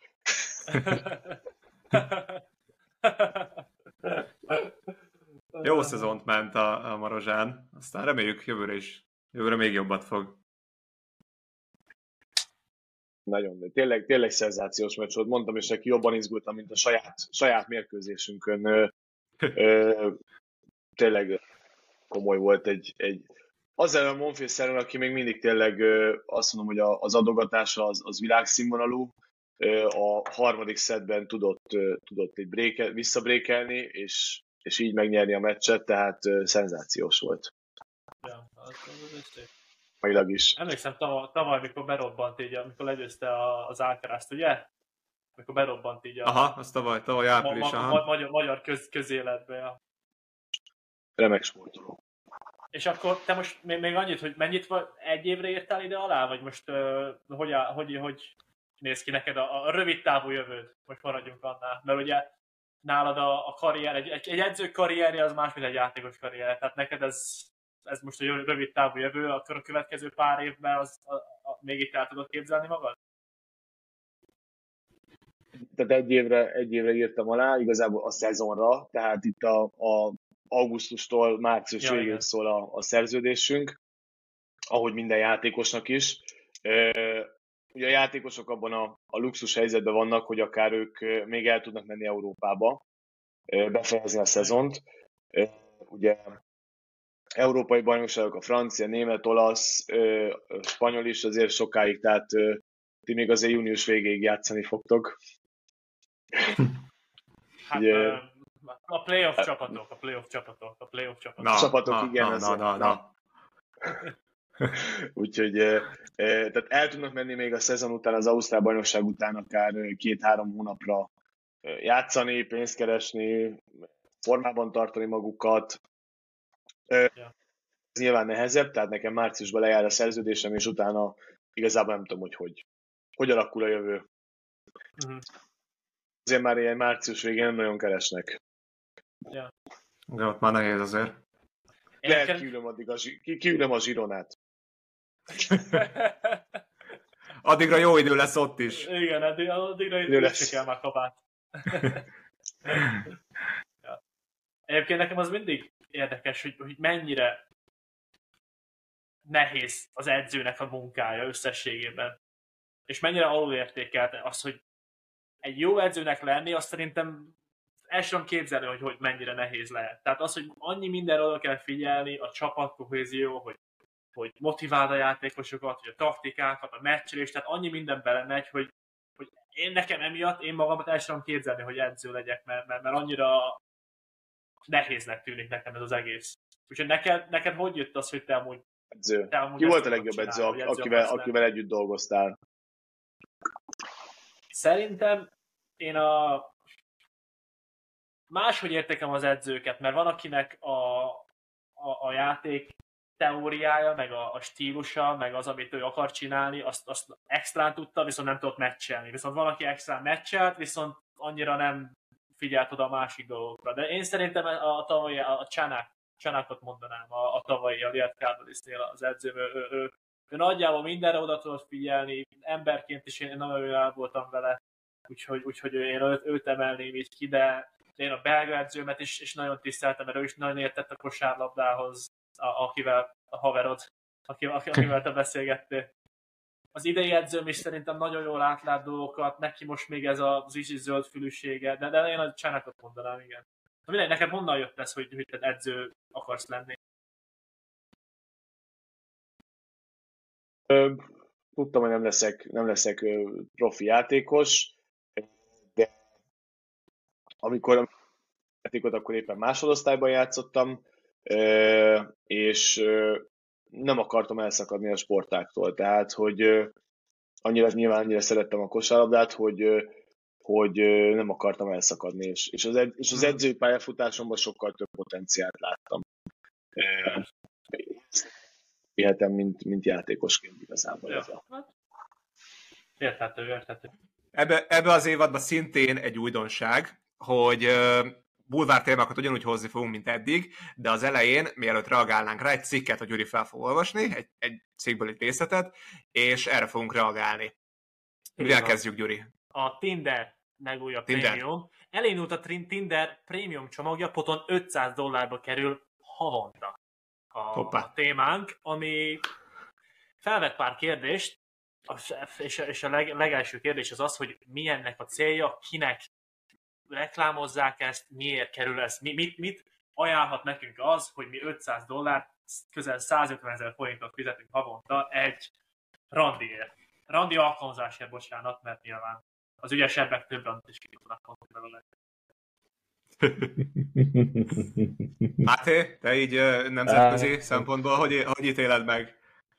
Jó szezont ment a, a Marozsán, aztán reméljük jövőre is, jövőre még jobbat fog. Nagyon, tényleg, tényleg szenzációs meccs volt. Mondtam is neki, jobban izgultam, mint a saját, saját mérkőzésünkön. Ö, ö, tényleg komoly volt egy, egy az ellen a Monfils ellen, aki még mindig tényleg azt mondom, hogy az adogatása az, az világszínvonalú, a harmadik szedben tudott, tudott egy bréke, visszabrékelni, és, és így megnyerni a meccset, tehát szenzációs volt. Ja, az, az Mailag is. Emlékszem tavaly, tavaly, mikor berobbant így, amikor legyőzte az Alcaraz-t, ugye? Amikor berobbant így a... Aha, az tavaly, tavaly április, ma, ma, magyar, magyar köz, közéletbe. Ja. Remek sportoló. És akkor te most még, még annyit, hogy mennyit vagy, egy évre értál ide alá, vagy most uh, hogy, hogy, hogy néz ki neked a, a rövid távú jövőd? Most maradjunk annál. Mert ugye nálad a, a karrier, egy, egy, egy edző karrierje az más, mint egy játékos karrier. Tehát neked ez ez most egy rövid távú jövő, akkor a következő pár évben az, a, a, még itt el tudod képzelni magad? Tehát egy évre, egy évre írtam alá, igazából a szezonra, tehát itt a, a augusztustól március ja, végéig szól a, a szerződésünk, ahogy minden játékosnak is. Ugye a játékosok abban a, a luxus helyzetben vannak, hogy akár ők még el tudnak menni Európába, befejezni a szezont. Ugye európai bajnokságok, a francia, német, olasz, spanyol is azért sokáig, tehát ti még azért június végéig játszani fogtok. Hát, Ugye, a playoff hát, csapatok, a playoff csapatok, a playoff csapatok. Na, csapatok, na, igen. Na, na, na, na. Úgyhogy tehát el tudnak menni még a szezon után, az Ausztrál bajnokság után akár két-három hónapra játszani, pénzt keresni, formában tartani magukat, Ja. Ez nyilván nehezebb, tehát nekem márciusban lejár a szerződésem, és utána igazából nem tudom, hogy hogy, hogy alakul a jövő. Uh-huh. Azért már ilyen március végén nem nagyon keresnek. Ja. De ott már nehéz azért. Lehet Nekem... kiülöm addig a, ki, kiülöm a zsironát. Addigra jó idő lesz ott is. Igen, addig, addigra idő lesz. kell már kabát. ja. Egyébként nekem az mindig érdekes, hogy, hogy mennyire nehéz az edzőnek a munkája összességében. És mennyire alulértékelte az, hogy egy jó edzőnek lenni, azt szerintem el sem képzelni, hogy, hogy mennyire nehéz lehet. Tehát az, hogy annyi mindenre oda kell figyelni, a csapatkohézió, hogy, hogy motiváld a játékosokat, hogy a taktikákat, a meccselést, tehát annyi minden belemegy, hogy, hogy én nekem emiatt, én magamat el sem képzelni, hogy edző legyek, mert, mert, mert annyira nehéznek tűnik nekem ez az egész. Úgyhogy neked, neked hogy jött az, hogy te amúgy... Edző. Te amúgy Ki volt a legjobb edző, edző akivel, akivel együtt dolgoztál? Szerintem én a máshogy értékem az edzőket, mert van akinek a, a, a játék teóriája, meg a, a stílusa, meg az, amit ő akar csinálni, azt, azt extrán tudta, viszont nem tudott meccselni. Viszont van, aki extrán meccselt, viszont annyira nem figyelt oda a másik dolgokra. De én szerintem a, a tavalyi, a, a Csanák, Csanákot mondanám, a, a tavalyi, a Liat Cardinalisnél az edző, ő, ő, ő, ő nagyjából mindenre oda tudott figyelni, emberként is én nagyon jól voltam vele, úgyhogy, úgyhogy én őt, őt emelném így ki, de én a belga edzőmet is, is nagyon tiszteltem, mert ő is nagyon értett a kosárlabdához, a, akivel a haverod, akivel te beszélgettél. Az idei edzőm is szerintem nagyon jól átlát dolgokat, neki most még ez az is zöld fülűsége, de, de én a csánákat mondanám, igen. Na mindegy, neked honnan jött ez, hogy, hogy te edző akarsz lenni? Tudtam, hogy nem leszek, nem leszek profi játékos, de amikor játékot, akkor éppen másodosztályban játszottam, és nem akartam elszakadni a sportáktól. Tehát, hogy annyira, nyilván annyira szerettem a kosárlabdát, hogy, hogy nem akartam elszakadni, és, és, az, ed, és az hmm. edzői pályafutásomban sokkal több potenciált láttam. Éltem, mint, mint játékosként igazából. Ja. Ez a... Érthető, érthető. Ebbe, ebbe az évadban szintén egy újdonság, hogy bulvár témákat ugyanúgy hozni fogunk, mint eddig, de az elején, mielőtt reagálnánk rá, egy cikket, hogy Gyuri fel fog olvasni, egy, egy cikkből egy részletet, és erre fogunk reagálni. Mivel kezdjük, Gyuri? A Tinder megújabb Tinder. Premium. Elindult a Tinder Premium csomagja, poton 500 dollárba kerül havonta a Hoppá. témánk, ami felvet pár kérdést, és, és a leg, legelső kérdés az az, hogy milyennek a célja, kinek reklámozzák ezt, miért kerül ez, mi, mit, mit ajánlhat nekünk az, hogy mi 500 dollár, közel 150 ezer forintot fizetünk havonta egy randiért. Randi alkalmazásért, bocsánat, mert nyilván az ügyesebbek több randit is ki tudnak mondani belőle. Máté, te így nemzetközi uh, szempontból hogy, hogy ítéled meg?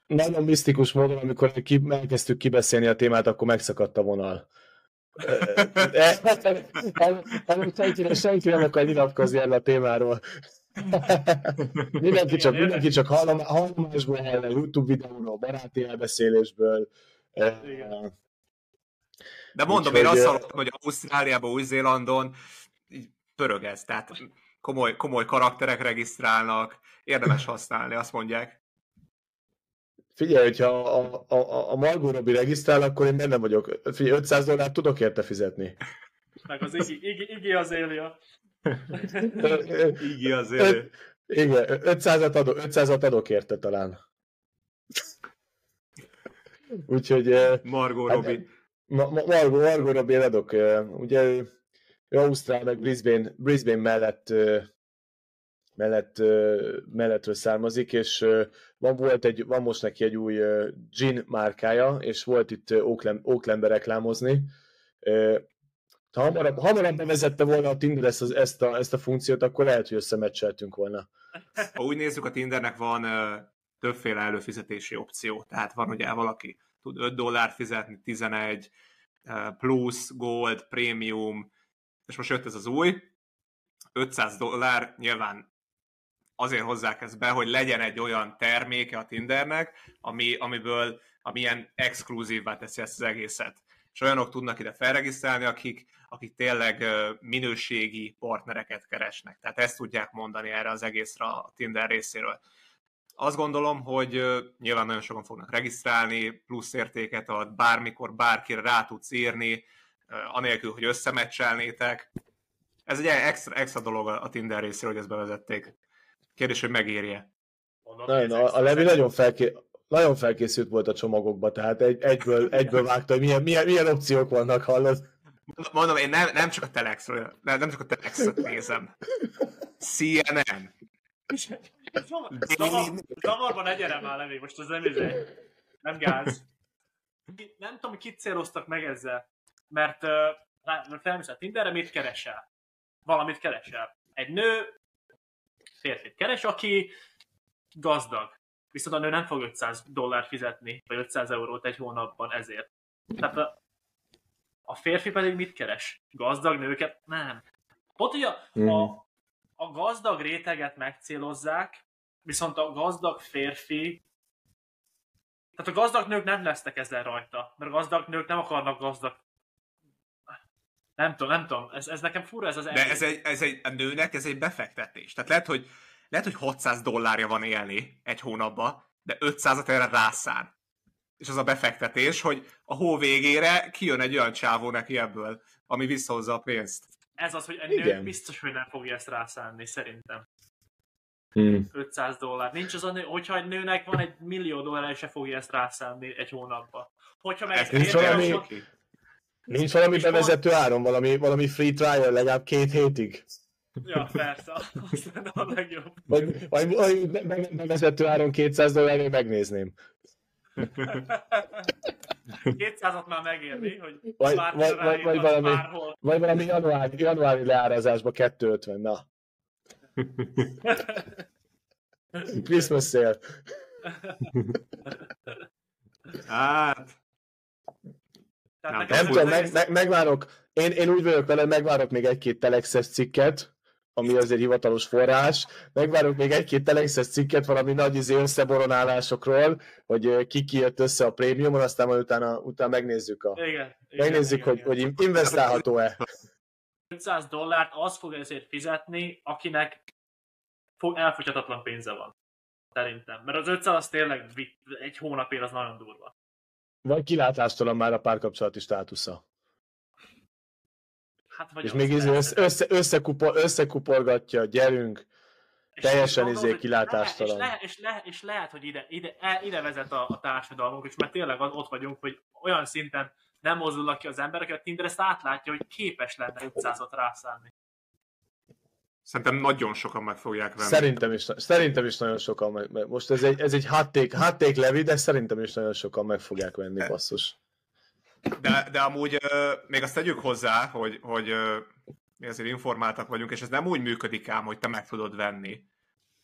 Nagyon misztikus módon, amikor elkezdtük kibeszélni a témát, akkor megszakadt a vonal. Senki, senki nem akar nyilatkozni erre a témáról. mindenki csak, mindenki csak hallomásból hallom YouTube videóról, baráti elbeszélésből. De mondom, Úgy, én azt hallottam, hogy Ausztráliában, Új-Zélandon pörög ez, tehát komoly, komoly karakterek regisztrálnak, érdemes használni, azt mondják. Figyelj, hogyha a, a, a, a Margot Robbie regisztrál, akkor én benne vagyok. Figyelj, 500 dollárt tudok érte fizetni. Meg az Igi, Igi, Igi az élja. Igi az élja. Igen, 500-at adok, 500-at adok érte talán. Úgyhogy... Margot hát, Robbie. Ma, ma, Margot, Margot Robbie adok. Ugye ő Ausztrál meg Brisbane, Brisbane mellett mellett, mellettről származik, és van, volt egy, van most neki egy új gin márkája, és volt itt Oakland, Oaklandbe reklámozni. Ha hamarabb, hamarabb bevezette volna a Tinder ezt, az, ezt, a, ezt a funkciót, akkor lehet, hogy összemecseltünk volna. Ha úgy nézzük, a Tindernek van többféle előfizetési opció. Tehát van ugye valaki tud 5 dollár fizetni, 11, plusz, gold, premium, és most jött ez az új, 500 dollár, nyilván azért hozzák ezt be, hogy legyen egy olyan terméke a Tindernek, ami, amiből ami ilyen exkluzívvá teszi ezt az egészet. És olyanok tudnak ide felregisztrálni, akik, akik tényleg minőségi partnereket keresnek. Tehát ezt tudják mondani erre az egészre a Tinder részéről. Azt gondolom, hogy nyilván nagyon sokan fognak regisztrálni, plusz értéket ad, bármikor bárkire rá tudsz írni, anélkül, hogy összemecselnétek. Ez egy extra, extra dolog a Tinder részéről, hogy ezt bevezették. Kérdés, hogy megérje. Nagyon, a, a Levi nagyon, felké, nagyon felkészült volt a csomagokba, tehát egy, egyből, egyből vágta, hogy milyen, milyen, milyen opciók vannak, hallod? Mondom, én nem, nem csak a Telexről, nem, nem csak a Telexet nézem. CNN. Zavar- Zavarban ne gyere már Levi, most az nem izé. Nem gáz. Nem tudom, hogy kit céloztak meg ezzel. Mert uh, felmész a Tinderre, mit keresel? Valamit keresel. Egy nő férfit keres, aki gazdag. Viszont a nő nem fog 500 dollár fizetni, vagy 500 eurót egy hónapban ezért. Tehát a, a férfi pedig mit keres? Gazdag nőket? Nem. Ott ugye a, Mhm. a, a gazdag réteget megcélozzák, viszont a gazdag férfi tehát a gazdag nők nem lesznek ezzel rajta, mert a gazdag nők nem akarnak gazdag nem tudom, nem tudom, ez, ez nekem fura ez az De ez egy, ez egy, a nőnek ez egy befektetés. Tehát lehet, hogy, lehet, hogy 600 dollárja van élni egy hónapba, de 500-at erre rászán. És az a befektetés, hogy a hó végére kijön egy olyan csávó neki ebből, ami visszahozza a pénzt. ez az, hogy a Igen. nő biztos, hogy nem fogja ezt rászánni, szerintem. Hmm. 500 dollár. Nincs az a nő, hogyha egy nőnek van egy millió dollár, se fogja ezt rászánni egy hónapba. Hogyha meg Ez egy nincs férfi, valami- bevezető áron, valami, valami free trial legalább két hétig? Ja, persze, az lenne a legjobb. Vagy, vagy, vagy be- be- bevezető áron 200 dollár, én megnézném. 200-at már megérni, hogy Vagy- már vagy- vagy- vagy valami- bárhol. Vagy valami január, januári leárazásba 250, na. Christmas sale. Hát, Tehát Nem, tudom, meg, meg, megvárok, én, én úgy vagyok vele, megvárok még egy-két telexes cikket, ami azért hivatalos forrás, megvárok még egy-két telexes cikket valami nagy izé összeboronálásokról, hogy ki ki jött össze a prémiumon, aztán majd utána, utána megnézzük, a, Igen, igen, megnézzük igen, hogy, igen. hogy investálható-e. 500 dollárt az fog ezért fizetni, akinek fog, elfogyhatatlan pénze van. Szerintem. Mert az 500 az tényleg egy hónapért az nagyon durva. Vagy kilátástalan már a párkapcsolati státusza. Hát, vagy És még izé össze, össze, összekupor, összekuporgatja, gyerünk, És teljesen gondolod, izé kilátástalan. Lehet, és, lehet, és, lehet, és lehet, hogy ide, ide, el- ide vezet a, a társadalmunk, és mert tényleg ott vagyunk, hogy olyan szinten nem mozdulnak ki az emberek, a Tinder ezt átlátja, hogy képes lenne 500-at rászállni. Szerintem nagyon sokan meg fogják venni. Szerintem is, szerintem is nagyon sokan meg, meg most ez egy, ez egy hot take levi, de szerintem is nagyon sokan meg fogják venni, basszus. De, de amúgy még azt tegyük hozzá, hogy, hogy mi azért informáltak vagyunk, és ez nem úgy működik ám, hogy te meg tudod venni.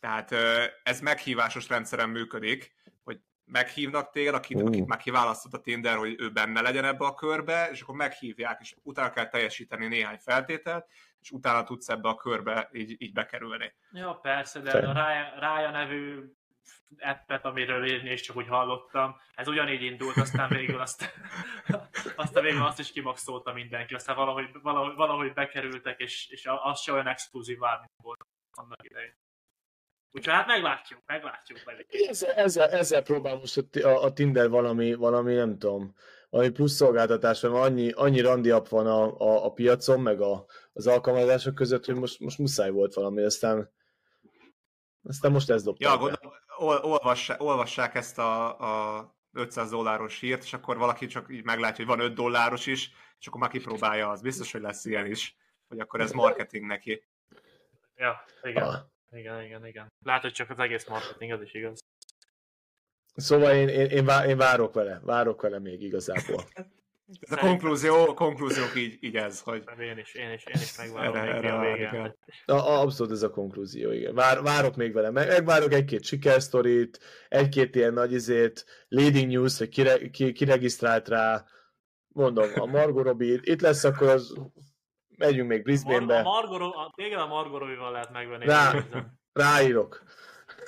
Tehát ez meghívásos rendszeren működik, hogy meghívnak téged, akit, Ú. akit már kiválasztott a Tinder, hogy ő benne legyen ebbe a körbe, és akkor meghívják, és utána kell teljesíteni néhány feltételt, és utána tudsz ebbe a körbe így, így bekerülni. Ja, persze, de a Rája, Rája nevű appet, amiről én is csak úgy hallottam, ez ugyanígy indult, aztán végül azt, aztán végül azt is kimaxolta mindenki, aztán valahogy, valahogy, valahogy bekerültek, és, és az se olyan exkluzív vár, mint volt annak idején. Úgyhogy hát meglátjuk, meglátjuk meg. Ezzel, ezzel, ezzel próbál most a, a Tinder valami, valami, nem tudom, valami plusz szolgáltatás, mert annyi, annyi randi app van a, a, a piacon, meg a, az alkalmazások között, hogy most, most muszáj volt valami, aztán aztán most ez dobta. Ja, gondolom, ol, olvassák, olvassák ezt a, a 500 dolláros hírt, és akkor valaki csak így meglátja, hogy van 5 dolláros is, és akkor már kipróbálja az. Biztos, hogy lesz ilyen is, hogy akkor ez marketing neki. Ja, igen, Ah. igen, igen, igen. Látod, hogy csak az egész marketing, az is igaz. Szóval én, én, én, vá- én várok vele, várok vele még igazából. Ez a konklúzió, konklúziók így, így ez, hogy Én is, én is, én is megvárom Erre- még erre a végén. A, abszolút ez a konklúzió, igen. Vár, várok még vele, meg, megvárok egy-két sikersztorit, egy-két ilyen nagy izét, leading news, hogy kire, ki, kiregisztrált rá, mondom, a Margot Robbie itt lesz, akkor az, megyünk még Mar- a Brisbane-be, Margot, a, téged a Margot Robbie-val lehet megvenni. Rá. ráírok.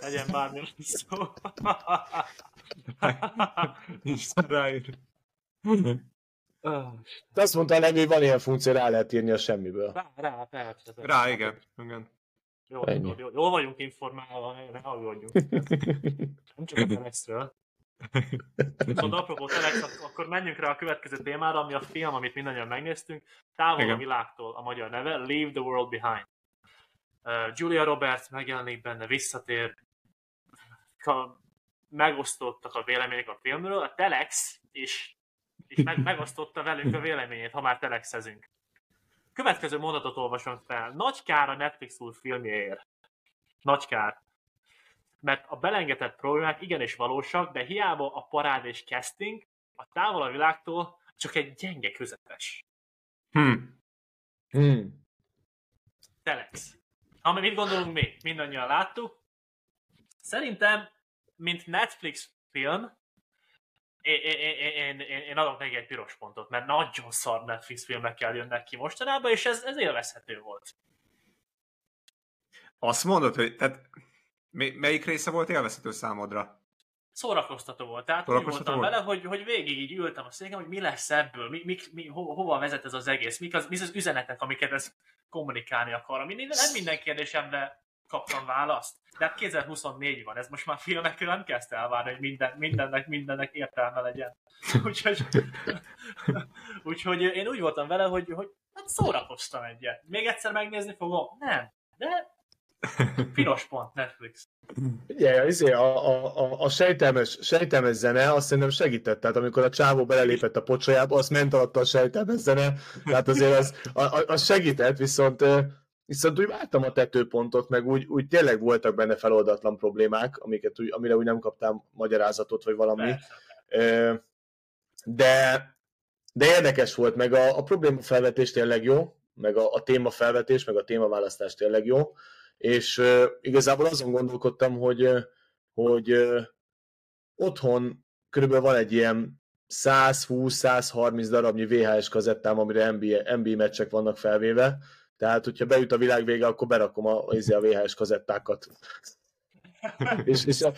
Legyen bármi szó. nincs ráír. De azt mondta a Levi, van ilyen funkció, rá lehet írni a semmiből. Rá, rá, persze. Rá, igen. igen. Jó, jó, jó, jól vagyunk informálva, ne aggódjunk. Nem csak a Telexről. Viszont apropó Telex, ak- akkor menjünk rá a következő témára, ami a film, amit mindannyian megnéztünk. Távol a Igen. világtól a magyar neve, Leave the World Behind. Uh, Julia Roberts megjelenik benne, visszatér, megosztottak a vélemények a filmről, a Telex is, is meg, megosztotta velünk a véleményét, ha már telexezünk. Következő mondatot olvasom fel. Nagy kár a Netflix új filmjéért. Nagy kár. Mert a belengetett problémák igenis valósak, de hiába a parád és casting, a távol a világtól csak egy gyenge közepes. Hmm. Hmm. Telex. Ami mit gondolunk mi? Mindannyian láttuk. Szerintem, mint Netflix film, én, én, én, én, adok neki egy piros pontot, mert nagyon szar Netflix filmekkel jönnek ki mostanában, és ez, ez élvezhető volt. Azt mondod, hogy tehát melyik része volt élvezhető számodra? Szórakoztató volt. Tehát Szórakoztató úgy voltam volt? vele, hogy, hogy végig így ültem a széken, hogy mi lesz ebből, mi, mi, mi, ho, hova vezet ez az egész, mik az, mi az üzenetek, amiket ez kommunikálni akar. Ami nem minden kérdésemre kaptam választ. De hát 2024 van, ez most már filmekről nem kezdte elvárni, hogy minden, mindennek, mindennek értelme legyen. Úgyhogy, úgyhogy én úgy voltam vele, hogy, hogy hát szórakoztam egyet. Még egyszer megnézni fogom? Nem. De piros pont Netflix. Igen, izé, a, a, a, a sejtelmes, sejtelmes zene azt szerintem segített, tehát amikor a csávó belelépett a pocsajába, azt ment alatta a sejtelmes zene, tehát azért az, az, az segített, viszont Viszont úgy vártam a tetőpontot, meg úgy, úgy tényleg voltak benne feloldatlan problémák, amiket úgy, amire úgy nem kaptam magyarázatot, vagy valami. De, de érdekes volt, meg a, a probléma felvetés tényleg jó, meg a, a téma felvetés, meg a témaválasztás tényleg jó, és uh, igazából azon gondolkodtam, hogy, hogy uh, otthon körülbelül van egy ilyen 120-130 darabnyi VHS kazettám, amire NBA, NBA meccsek vannak felvéve, tehát, hogyha bejut a világ vége, akkor berakom a, a, a VHS kazettákat. és, és a,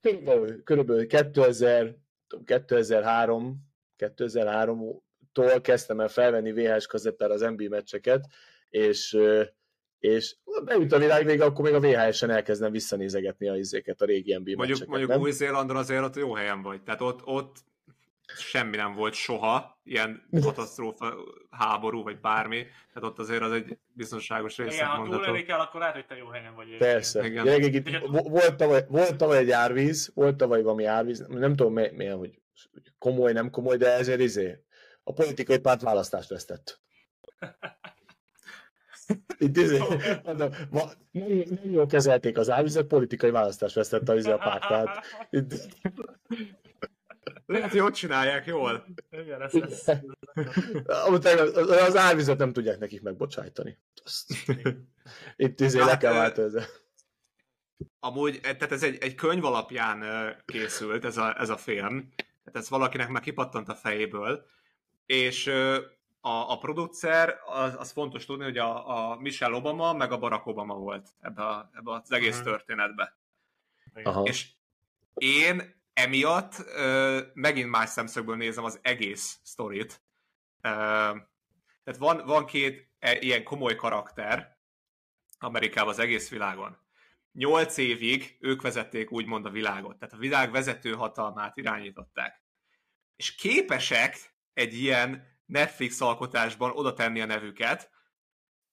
körülbelül, körülbelül 2000, 2003, 2003-tól kezdtem el felvenni VHS kazettára az NBA meccseket, és és beüt a világ vége, akkor még a VHS-en elkezdem visszanézegetni a izéket, a régi NBA Mondjuk, meccseket, mondjuk Új-Zélandon azért ott jó helyen vagy. Tehát ott, ott semmi nem volt soha, ilyen katasztrófa, háború, vagy bármi, tehát ott azért az egy biztonságos része. Igen, ha túlélik el, akkor lehet, hogy te jó helyen vagy. Persze. Igen. Gyerekek, itt volt, tavaly, volt tavaly egy árvíz, volt tavaly valami árvíz, nem tudom milyen, hogy komoly, nem komoly, de ezért izé, a politikai párt választást vesztett. Itt izé, mondom, ma, nem, nem jól kezelték az árvizet, politikai választást vesztett a, izé a párt. Tehát, itt, lehet, hogy ott csinálják jól. Igen, ez, ez... Az árvizet nem tudják nekik megbocsájtani. Itt izé le kell változni. Amúgy, tehát ez egy, egy könyv alapján készült ez a, ez a film. Tehát ez valakinek már kipattant a fejéből. És a, a producer, az, az fontos tudni, hogy a, a Michelle Obama meg a Barack Obama volt ebbe, a, ebbe az egész uh-huh. történetbe. Aha. És én emiatt ö, megint más szemszögből nézem az egész sztorit. Ö, tehát van, van két e, ilyen komoly karakter Amerikában az egész világon. Nyolc évig ők vezették úgymond a világot, tehát a világ vezető hatalmát irányították. És képesek egy ilyen Netflix alkotásban oda tenni a nevüket,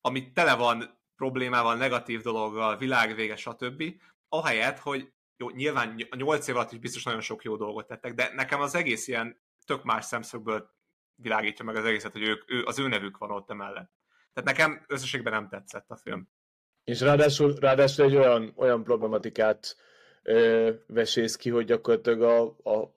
ami tele van problémával, negatív dologgal, világvége, stb. Ahelyett, hogy jó, nyilván a nyolc év alatt is biztos nagyon sok jó dolgot tettek, de nekem az egész ilyen tök más szemszögből világítja meg az egészet, hogy ők, ő, az ő nevük van ott emellett. Tehát nekem összességben nem tetszett a film. És ráadásul, ráadásul egy olyan, olyan problematikát ö, vesész ki, hogy gyakorlatilag a, a,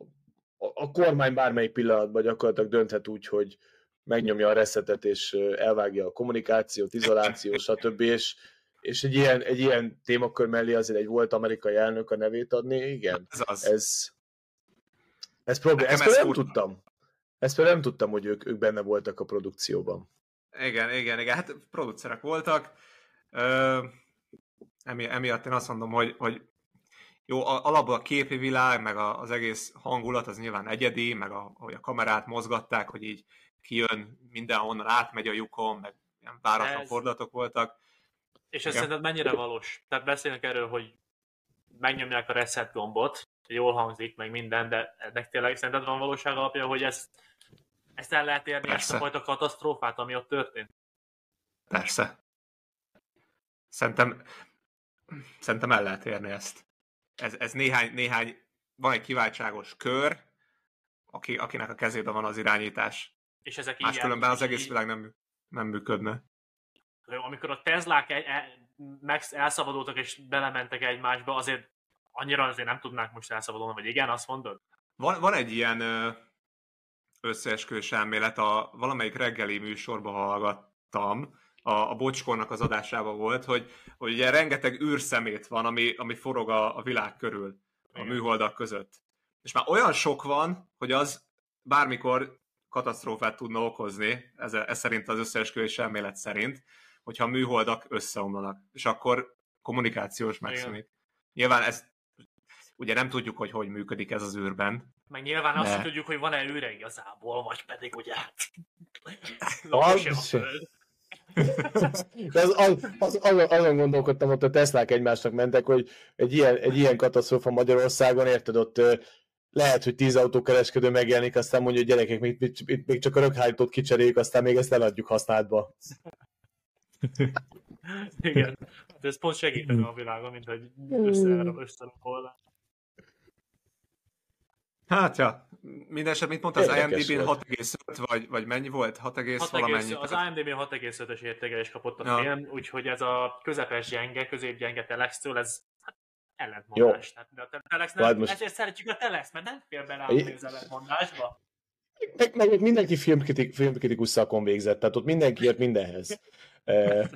a kormány bármelyik pillanatban gyakorlatilag dönthet úgy, hogy megnyomja a reszetet, és elvágja a kommunikációt, izolációt, stb. És, és egy ilyen, egy ilyen témakör mellé azért egy volt amerikai elnök a nevét adni, igen. Ez az. Ez, ez problém. Ezt például nem tudtam. Ezt például nem tudtam, hogy ők, ők benne voltak a produkcióban. Igen, igen, igen. Hát producerek voltak. Ö, emi, emiatt én azt mondom, hogy, hogy jó, alapból a képi világ, meg az egész hangulat az nyilván egyedi, meg a, ahogy a kamerát mozgatták, hogy így kijön mindenhonnan, átmegy a lyukon, meg ilyen váratlan fordulatok voltak és ez szerinted mennyire valós? Tehát beszélnek erről, hogy megnyomják a reset gombot, jól hangzik, meg minden, de ennek tényleg szerinted van valóság alapja, hogy ezt, ezt el lehet érni, Persze. ezt a fajta katasztrófát, ami ott történt? Persze. Szerintem szerintem el lehet érni ezt. Ez, ez néhány, néhány, van egy kiváltságos kör, aki, akinek a kezében van az irányítás. És ezek Máskülönben az egész világ nem, nem működne. Amikor a Teslák el, meg elszabadultak és belementek egymásba, azért annyira azért nem tudnák most elszabadulni, vagy igen, azt mondod? Van, van egy ilyen összeesküvés elmélet, a valamelyik reggeli műsorba hallgattam, a, a Bocskornak az adásában volt, hogy, hogy ugye rengeteg űrszemét van, ami, ami forog a, a világ körül, a műholdak között. És már olyan sok van, hogy az bármikor katasztrófát tudna okozni, ez, ez szerint az összeesküvés elmélet szerint, hogyha a műholdak összeomlanak, és akkor kommunikációs megszűnik. Nyilván ezt ugye nem tudjuk, hogy hogy működik ez az űrben. Meg nyilván azt hogy tudjuk, hogy van-e űre igazából, vagy pedig ugye az, De az, az, az, azon gondolkodtam, hogy a Teslák egymásnak mentek, hogy egy ilyen, egy ilyen katasztrófa Magyarországon, érted, ott lehet, hogy tíz autókereskedő megjelenik, aztán mondja, hogy gyerekek, még, még, még csak a röghánytót kicseréljük, aztán még ezt eladjuk használatba. Igen, de ez pont segítene a világon, mint hogy összerakolnánk. Hát ja, Mindeneset, mit mondta, az IMDb-n 6,5 vagy, vagy mennyi volt? 6, 6 valamennyi? Az IMDb-n 6,5-ös értékelés kapott a ja. film, úgyhogy ez a közepes gyenge, középgyenge telextől, ez hát, ellentmondás. Tehát, de a telex nem, most... ezért szeretjük a telex, mert nem fél bele az ellentmondásba. Meg, meg mindenki filmkritik, filmkritikus szakon végzett, tehát ott mindenki jött mindenhez. Uh,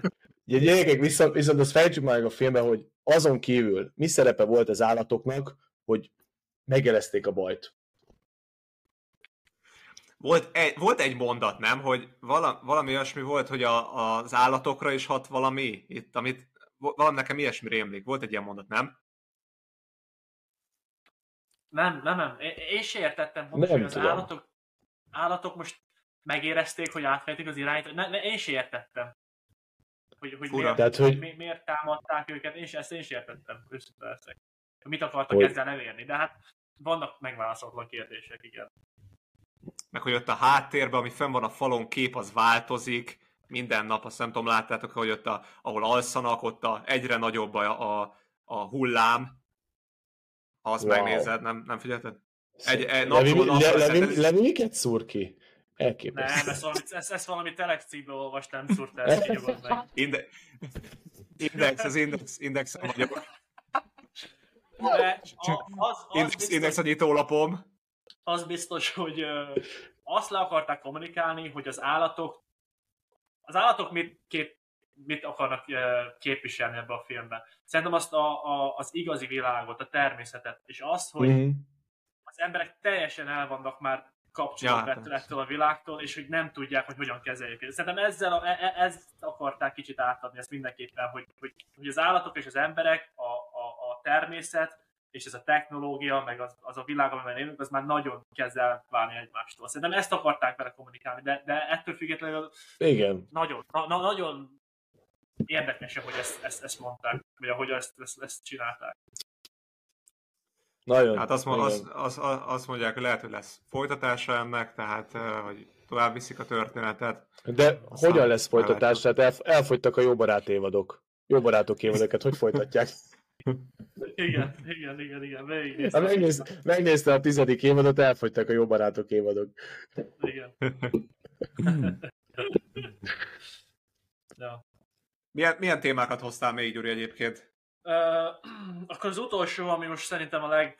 gyerekek, viszont, viszont azt fejtsük meg a filmben, hogy azon kívül mi szerepe volt az állatoknak, hogy megjelezték a bajt. Volt egy, volt egy mondat, nem? Hogy vala, valami olyasmi volt, hogy a, az állatokra is hat valami itt, amit valami nekem ilyesmi rémlik. Volt egy ilyen mondat, nem? Nem, nem, nem. Én se értettem hogy az állatok, állatok most megérezték, hogy átfejtik az irányt. Ne, ne, én se értettem. Hogy, hogy, miért, Tehát, hogy... Mi, miért támadták őket, én se, ezt én se értettem. Őszintén Mit akartak hogy... ezzel elérni, de hát vannak megválaszolatlan kérdések, igen meg hogy ott a háttérben, ami fenn van a falon kép, az változik, minden nap, azt nem tudom, láttátok, hogy ott, a, ahol alszanak, ott a, egyre nagyobb a, a, a hullám, ha azt wow. megnézed, nem, nem figyelted? Egy, egy napról napra le, le, le, miket szúr ki? Elképesztő. Nem, ezt valami, ezt, ezt valami telex címben olvastam, szúrta ezt kinyugodt meg. Inde, index, az index, index vagyok. De a, az, az index, biztos, index a nyitólapom az biztos, hogy ö, azt le akarták kommunikálni, hogy az állatok az állatok mit, kép, mit akarnak ö, képviselni ebbe a filmben. Szerintem azt a, a, az igazi világot, a természetet, és azt, hogy mm. az emberek teljesen el vannak már kapcsolatban ja, hát ettől a világtól, és hogy nem tudják, hogy hogyan kezeljék. Szerintem ezzel a, e, e, ezt akarták kicsit átadni, ezt mindenképpen, hogy, hogy, hogy az állatok és az emberek, a, a, a természet és ez a technológia, meg az, az a világ, amiben élünk, az már nagyon kezd elválni egymástól. Szerintem ezt akarták vele kommunikálni, de, de ettől függetlenül Igen. nagyon, na, na, nagyon érdekes, hogy ezt, ezt, ezt mondták, vagy ahogy ezt, ezt, ezt csinálták. Nagyon. Hát azt, azt, azt, azt mondják, hogy lehet, hogy lesz folytatása ennek, tehát hogy tovább viszik a történetet. De Aztán hogyan lesz folytatás? Tehát el, elfogytak a jó barát évadok. Jó barátok évadokat, hogy folytatják? Igen, igen, igen, igen. Ha megnéz, megnézte a tizedik évadot, elfogytak a jó barátok évadok. Igen. ja. milyen, milyen témákat hoztál még, Gyuri, egyébként? Akkor az utolsó, ami most szerintem a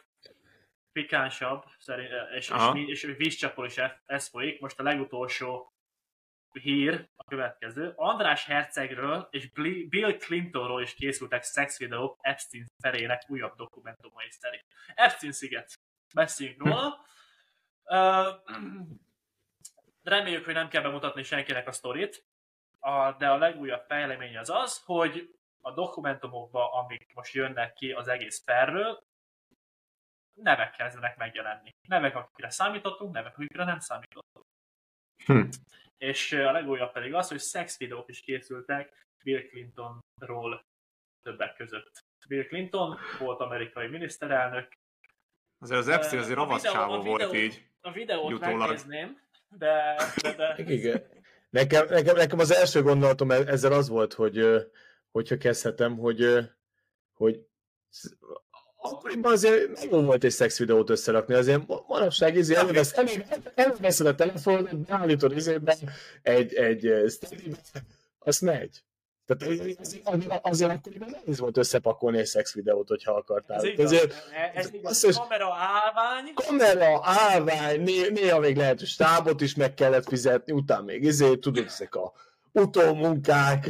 legpikánsabb, és, és, és, és vízcsapol is ez folyik, most a legutolsó hír a következő. András Hercegről és Bill Clintonról is készültek szexvideók Epstein felének újabb dokumentumai szerint. Epstein sziget. Beszéljünk róla. Uh, reméljük, hogy nem kell bemutatni senkinek a sztorit, a, de a legújabb fejlemény az az, hogy a dokumentumokban, amik most jönnek ki az egész perről, nevek kezdenek megjelenni. Nevek, akikre számítottunk, nevek, akikre nem számítottunk. Hm. És a legújabb pedig az, hogy szex videók is készültek Bill Clintonról többek között. Bill Clinton volt amerikai miniszterelnök. Azért az Epstein azért ravaszcsávó volt így. A videót jutólag. megnézném, de... de, de... Igen. Nekem, nekem, nekem, az első gondolatom e- ezzel az volt, hogy hogyha kezdhetem, hogy hogy akkoriban azért nagyon volt egy szex videót összerakni, azért manapság izé elővesz, előveszed a telefonot, beállítod izében egy, egy azt megy. Tehát azért, azért akkoriban nehéz volt összepakolni egy szex videót, hogyha akartál. Ez igaz. Azért, ez igaz. Az, kamera állvány. Kamera állvány, né, néha még lehet, hogy stábot is meg kellett fizetni, utána még izé, tudod, ezek a utómunkák.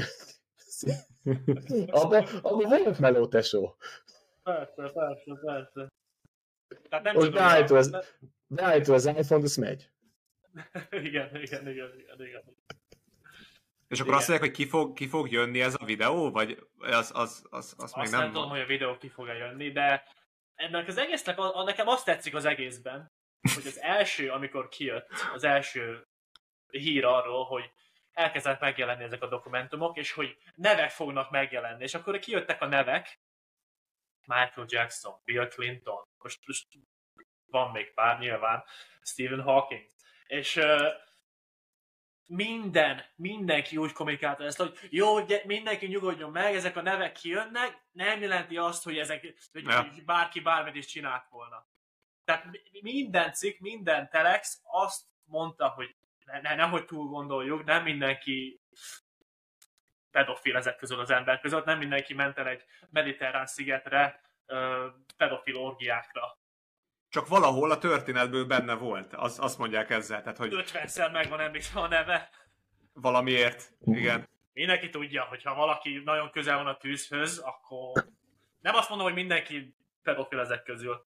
Abban, abban volt meló, tesó. Persze, persze, persze. Tehát nem Most beállítva az, beállítva az iPhone, az megy. igen, igen, igen, igen, igen. És akkor Igen. azt mondják, hogy ki fog, ki fog jönni ez a videó, vagy az, az, az, az még nem... nem tudom, hogy a videó ki fog jönni, de ennek az egésznek, a, nekem azt tetszik az egészben, hogy az első, amikor kijött, az első hír arról, hogy elkezdett megjelenni ezek a dokumentumok, és hogy nevek fognak megjelenni. És akkor kijöttek a nevek, Michael Jackson, Bill Clinton, most, most van még pár nyilván, Stephen Hawking. És uh, minden, mindenki úgy kommunikálta ezt, hogy jó, mindenki nyugodjon meg, ezek a nevek kijönnek, nem jelenti azt, hogy, ezek, hogy ja. bárki bármit is csinált volna. Tehát minden cikk, minden telex azt mondta, hogy ne, ne, nehogy túl gondoljuk, nem mindenki pedofil ezek közül az ember között, nem mindenki ment el egy mediterrán szigetre pedofil orgiákra. Csak valahol a történetből benne volt, az, azt mondják ezzel. Tehát, hogy 50-szer megvan emlékszem a neve. Valamiért, igen. Mindenki tudja, hogy ha valaki nagyon közel van a tűzhöz, akkor nem azt mondom, hogy mindenki pedofil ezek közül.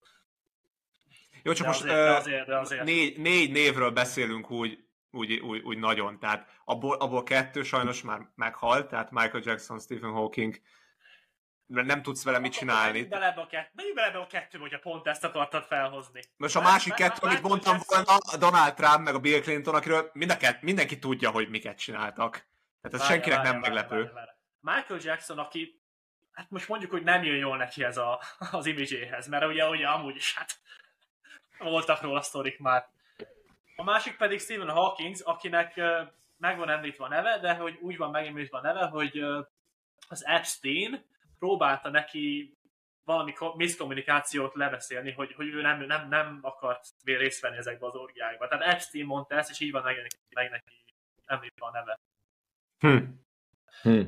Jó, csak de most azért, de azért, de azért. Négy, négy névről beszélünk úgy, úgy, úgy, úgy nagyon, tehát abból, abból kettő sajnos már meghalt, tehát Michael Jackson, Stephen Hawking, nem tudsz vele mit csinálni. Menjünk bele kett, bele ebbe a kettőbe, hogyha pont ezt akartad felhozni. Most a másik kettő, amit mondtam volna, a Donald Trump meg a Bill Clinton, akiről mind a kett, mindenki tudja, hogy miket csináltak. Tehát ez várja, senkinek várja, nem várja, meglepő. Várja, várja. Michael Jackson, aki hát most mondjuk, hogy nem jön jól neki ez a, az imidzséhez, mert ugye, ugye amúgy is hát voltak róla sztorik már. A másik pedig Stephen Hawking, akinek uh, meg van említve a neve, de hogy úgy van megemlítve a neve, hogy az Epstein, próbálta neki valami miszkommunikációt lebeszélni, hogy, hogy ő nem, nem, nem akart részt venni ezekbe az orgiákba. Tehát Epstein mondta ezt, és így van meg, meg neki említve a neve. Hm. Hm.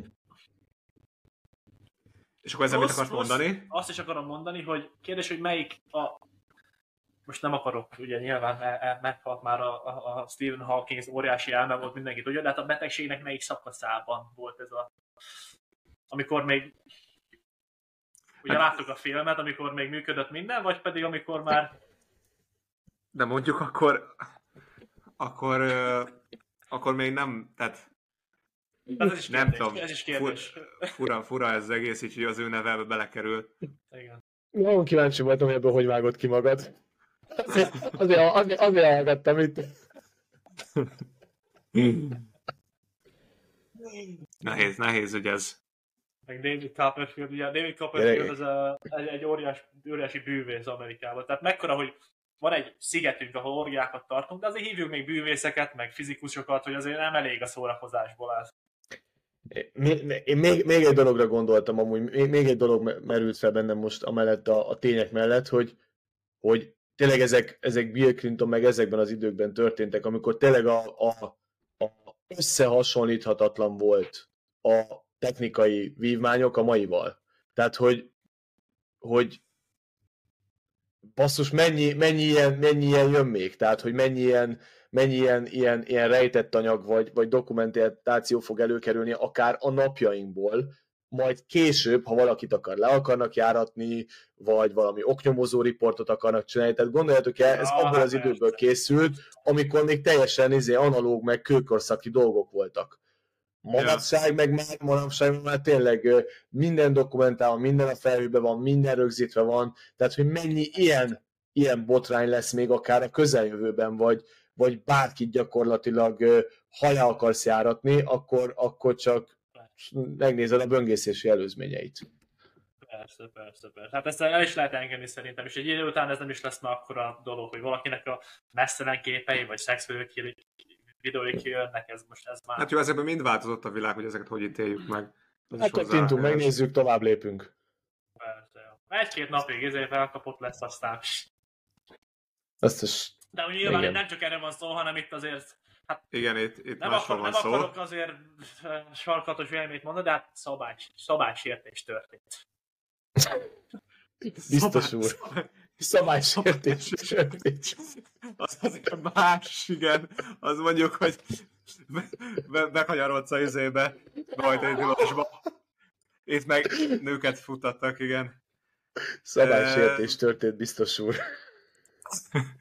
És akkor ezzel mit akarsz mondani? Azt is akarom mondani, hogy kérdés, hogy melyik a... Most nem akarok, ugye nyilván e, e, meghalt már a, a, Stephen Hawking óriási elme volt, mindenki tudja, de hát a betegségnek melyik szakaszában volt ez a... Amikor még Ugye hát, láttuk a filmet, amikor még működött minden, vagy pedig amikor már... De mondjuk akkor... Akkor... Akkor még nem... Tehát... ez is nem kérdés, tudom, ez is kérdés. Fura, fura ez az egész, így az ő nevelbe belekerül. Igen. Nagyon kíváncsi voltam, hogy ebből hogy vágott ki magad. Azért, azért, azért, azért hallgattam itt. nehéz, nehéz, hogy ez meg David Copperfield, ugye David Copperfield az a, egy, egy óriás, óriási bűvész Amerikában. Tehát mekkora, hogy van egy szigetünk, ahol orgiákat tartunk, de azért hívjuk még bűvészeket, meg fizikusokat, hogy azért nem elég a szórakozásból ez. Én még, még egy dologra gondoltam amúgy, még, még egy dolog merült fel bennem most amellett a, a tények mellett, hogy, hogy tényleg ezek, ezek Bill Clinton meg ezekben az időkben történtek, amikor tényleg a, a, a összehasonlíthatatlan volt a, technikai vívmányok a maival. Tehát, hogy, hogy basszus, mennyi, mennyi, ilyen, mennyi ilyen jön még? Tehát, hogy mennyi ilyen, mennyi ilyen, ilyen, ilyen rejtett anyag vagy, vagy dokumentáció fog előkerülni akár a napjainkból, majd később, ha valakit akar, le akarnak járatni, vagy valami oknyomozó riportot akarnak csinálni. Tehát gondoljatok el, ez abból az időből készült, amikor még teljesen izé, analóg, meg kőkorszaki dolgok voltak. Manapság ja. meg már manapság már tényleg minden dokumentálva, minden a felhőben van, minden rögzítve van, tehát hogy mennyi ilyen, ilyen botrány lesz még akár a közeljövőben, vagy, vagy bárki gyakorlatilag ha le akarsz járatni, akkor, akkor csak megnézed a böngészési előzményeit. Persze, persze, persze. Hát ezt el is lehet engedni szerintem, és egy idő után ez nem is lesz már akkora dolog, hogy valakinek a messzelen képei, vagy szexvők videóik jönnek, ez most ez már... Hát jó, ezekben mind változott a világ, hogy ezeket hogy ítéljük meg. Ez hát kattintunk, megnézzük, tovább lépünk. Egy-két napig ezért felkapott lesz aztán. Azt is... De úgy nyilván nem csak erre van szó, hanem itt azért Igen, itt, itt nem, akar, van nem szó. akarok azért eh, sarkatos véleményt mondani, de hát szabály, szabálysértés történt. Biztos úr. Szabálysértés. sértés. Az azért más, igen. Az mondjuk, hogy be, be, bekanyarodsz a izébe, rajta egy tilosba. Itt meg nőket futtattak, igen. Szabálysértés történt, biztos úr.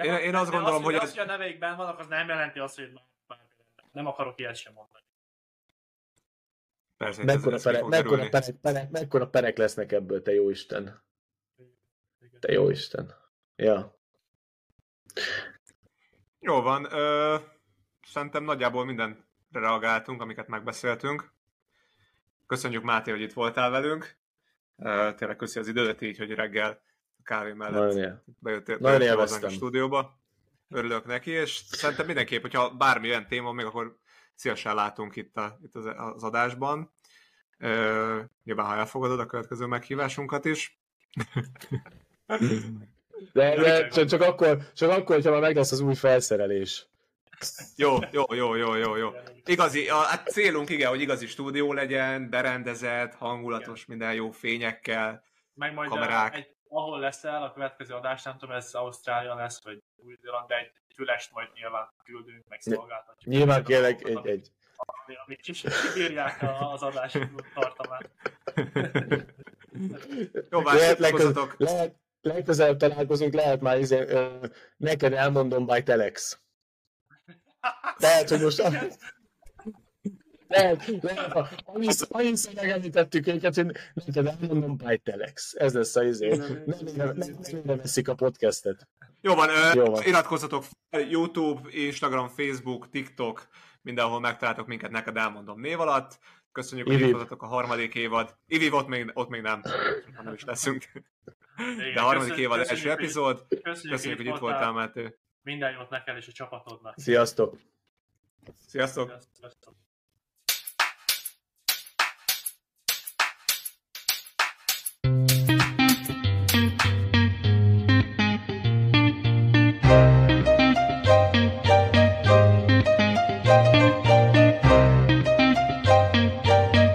De Én- én de azt gondolom, az, hogy az, ez- hogy a neveikben vannak, az nem jelenti azt, hogy nem akarok ilyet sem mondani. Persze, Mekkora, ez perek, mekkora, perek, perek, mekkora perek lesznek ebből, te jó Isten. Te jó Isten. Ja. Jó van, ö, szerintem nagyjából mindenre reagáltunk, amiket megbeszéltünk. Köszönjük Máté, hogy itt voltál velünk. Ö, tényleg köszi az idődet így, hogy reggel a kávé mellett Nagyon él. bejöttél, Nagyon bejöttél a stúdióba. Örülök neki, és szerintem mindenképp, hogyha bármilyen téma még, akkor szívesen látunk itt, a, itt az, az adásban. Ö, nyilván, ha elfogadod a következő meghívásunkat is. De, de csak, csak, akkor, csak akkor, hogyha már meg lesz az új felszerelés. Jó, jó, jó, jó, jó, jó. Igazi, a, a célunk igen, hogy igazi stúdió legyen, berendezett, hangulatos, minden jó fényekkel. Meg majd Kamerák. Kamerák. Egy, ahol lesz el a következő adás, nem tudom, ez Ausztrália lesz, vagy Új-Zéland, de egy fülest majd nyilván küldünk, meg szolgáltatjuk. Nyilván kérlek egy, egy, Ami, ami kis kibírják az adás tartalmát. Jó, lehet, legközelebb, lehet, legközelebb találkozunk, lehet már izé, neked elmondom by telex. Lehet, hogy most... Lehet, lehet, ha annyiszor, annyiszor megemlítettük őket, hogy neked elmondom by telex. Ez lesz a izé. Nem nem, nem veszik a podcastet. Jó van, Jó van. iratkozzatok fel, YouTube, Instagram, Facebook, TikTok, mindenhol megtaláltok minket, neked elmondom név alatt. Köszönjük, hogy itt a harmadik évad. Ivi, ott még, ott még nem, ha nem is leszünk. Igen, De a harmadik évad első epizód. Köszönjük, Köszönjük, hogy itt voltál, Máté. Minden jót neked és a csapatodnak. Sziasztok! Sziasztok! Sziasztok.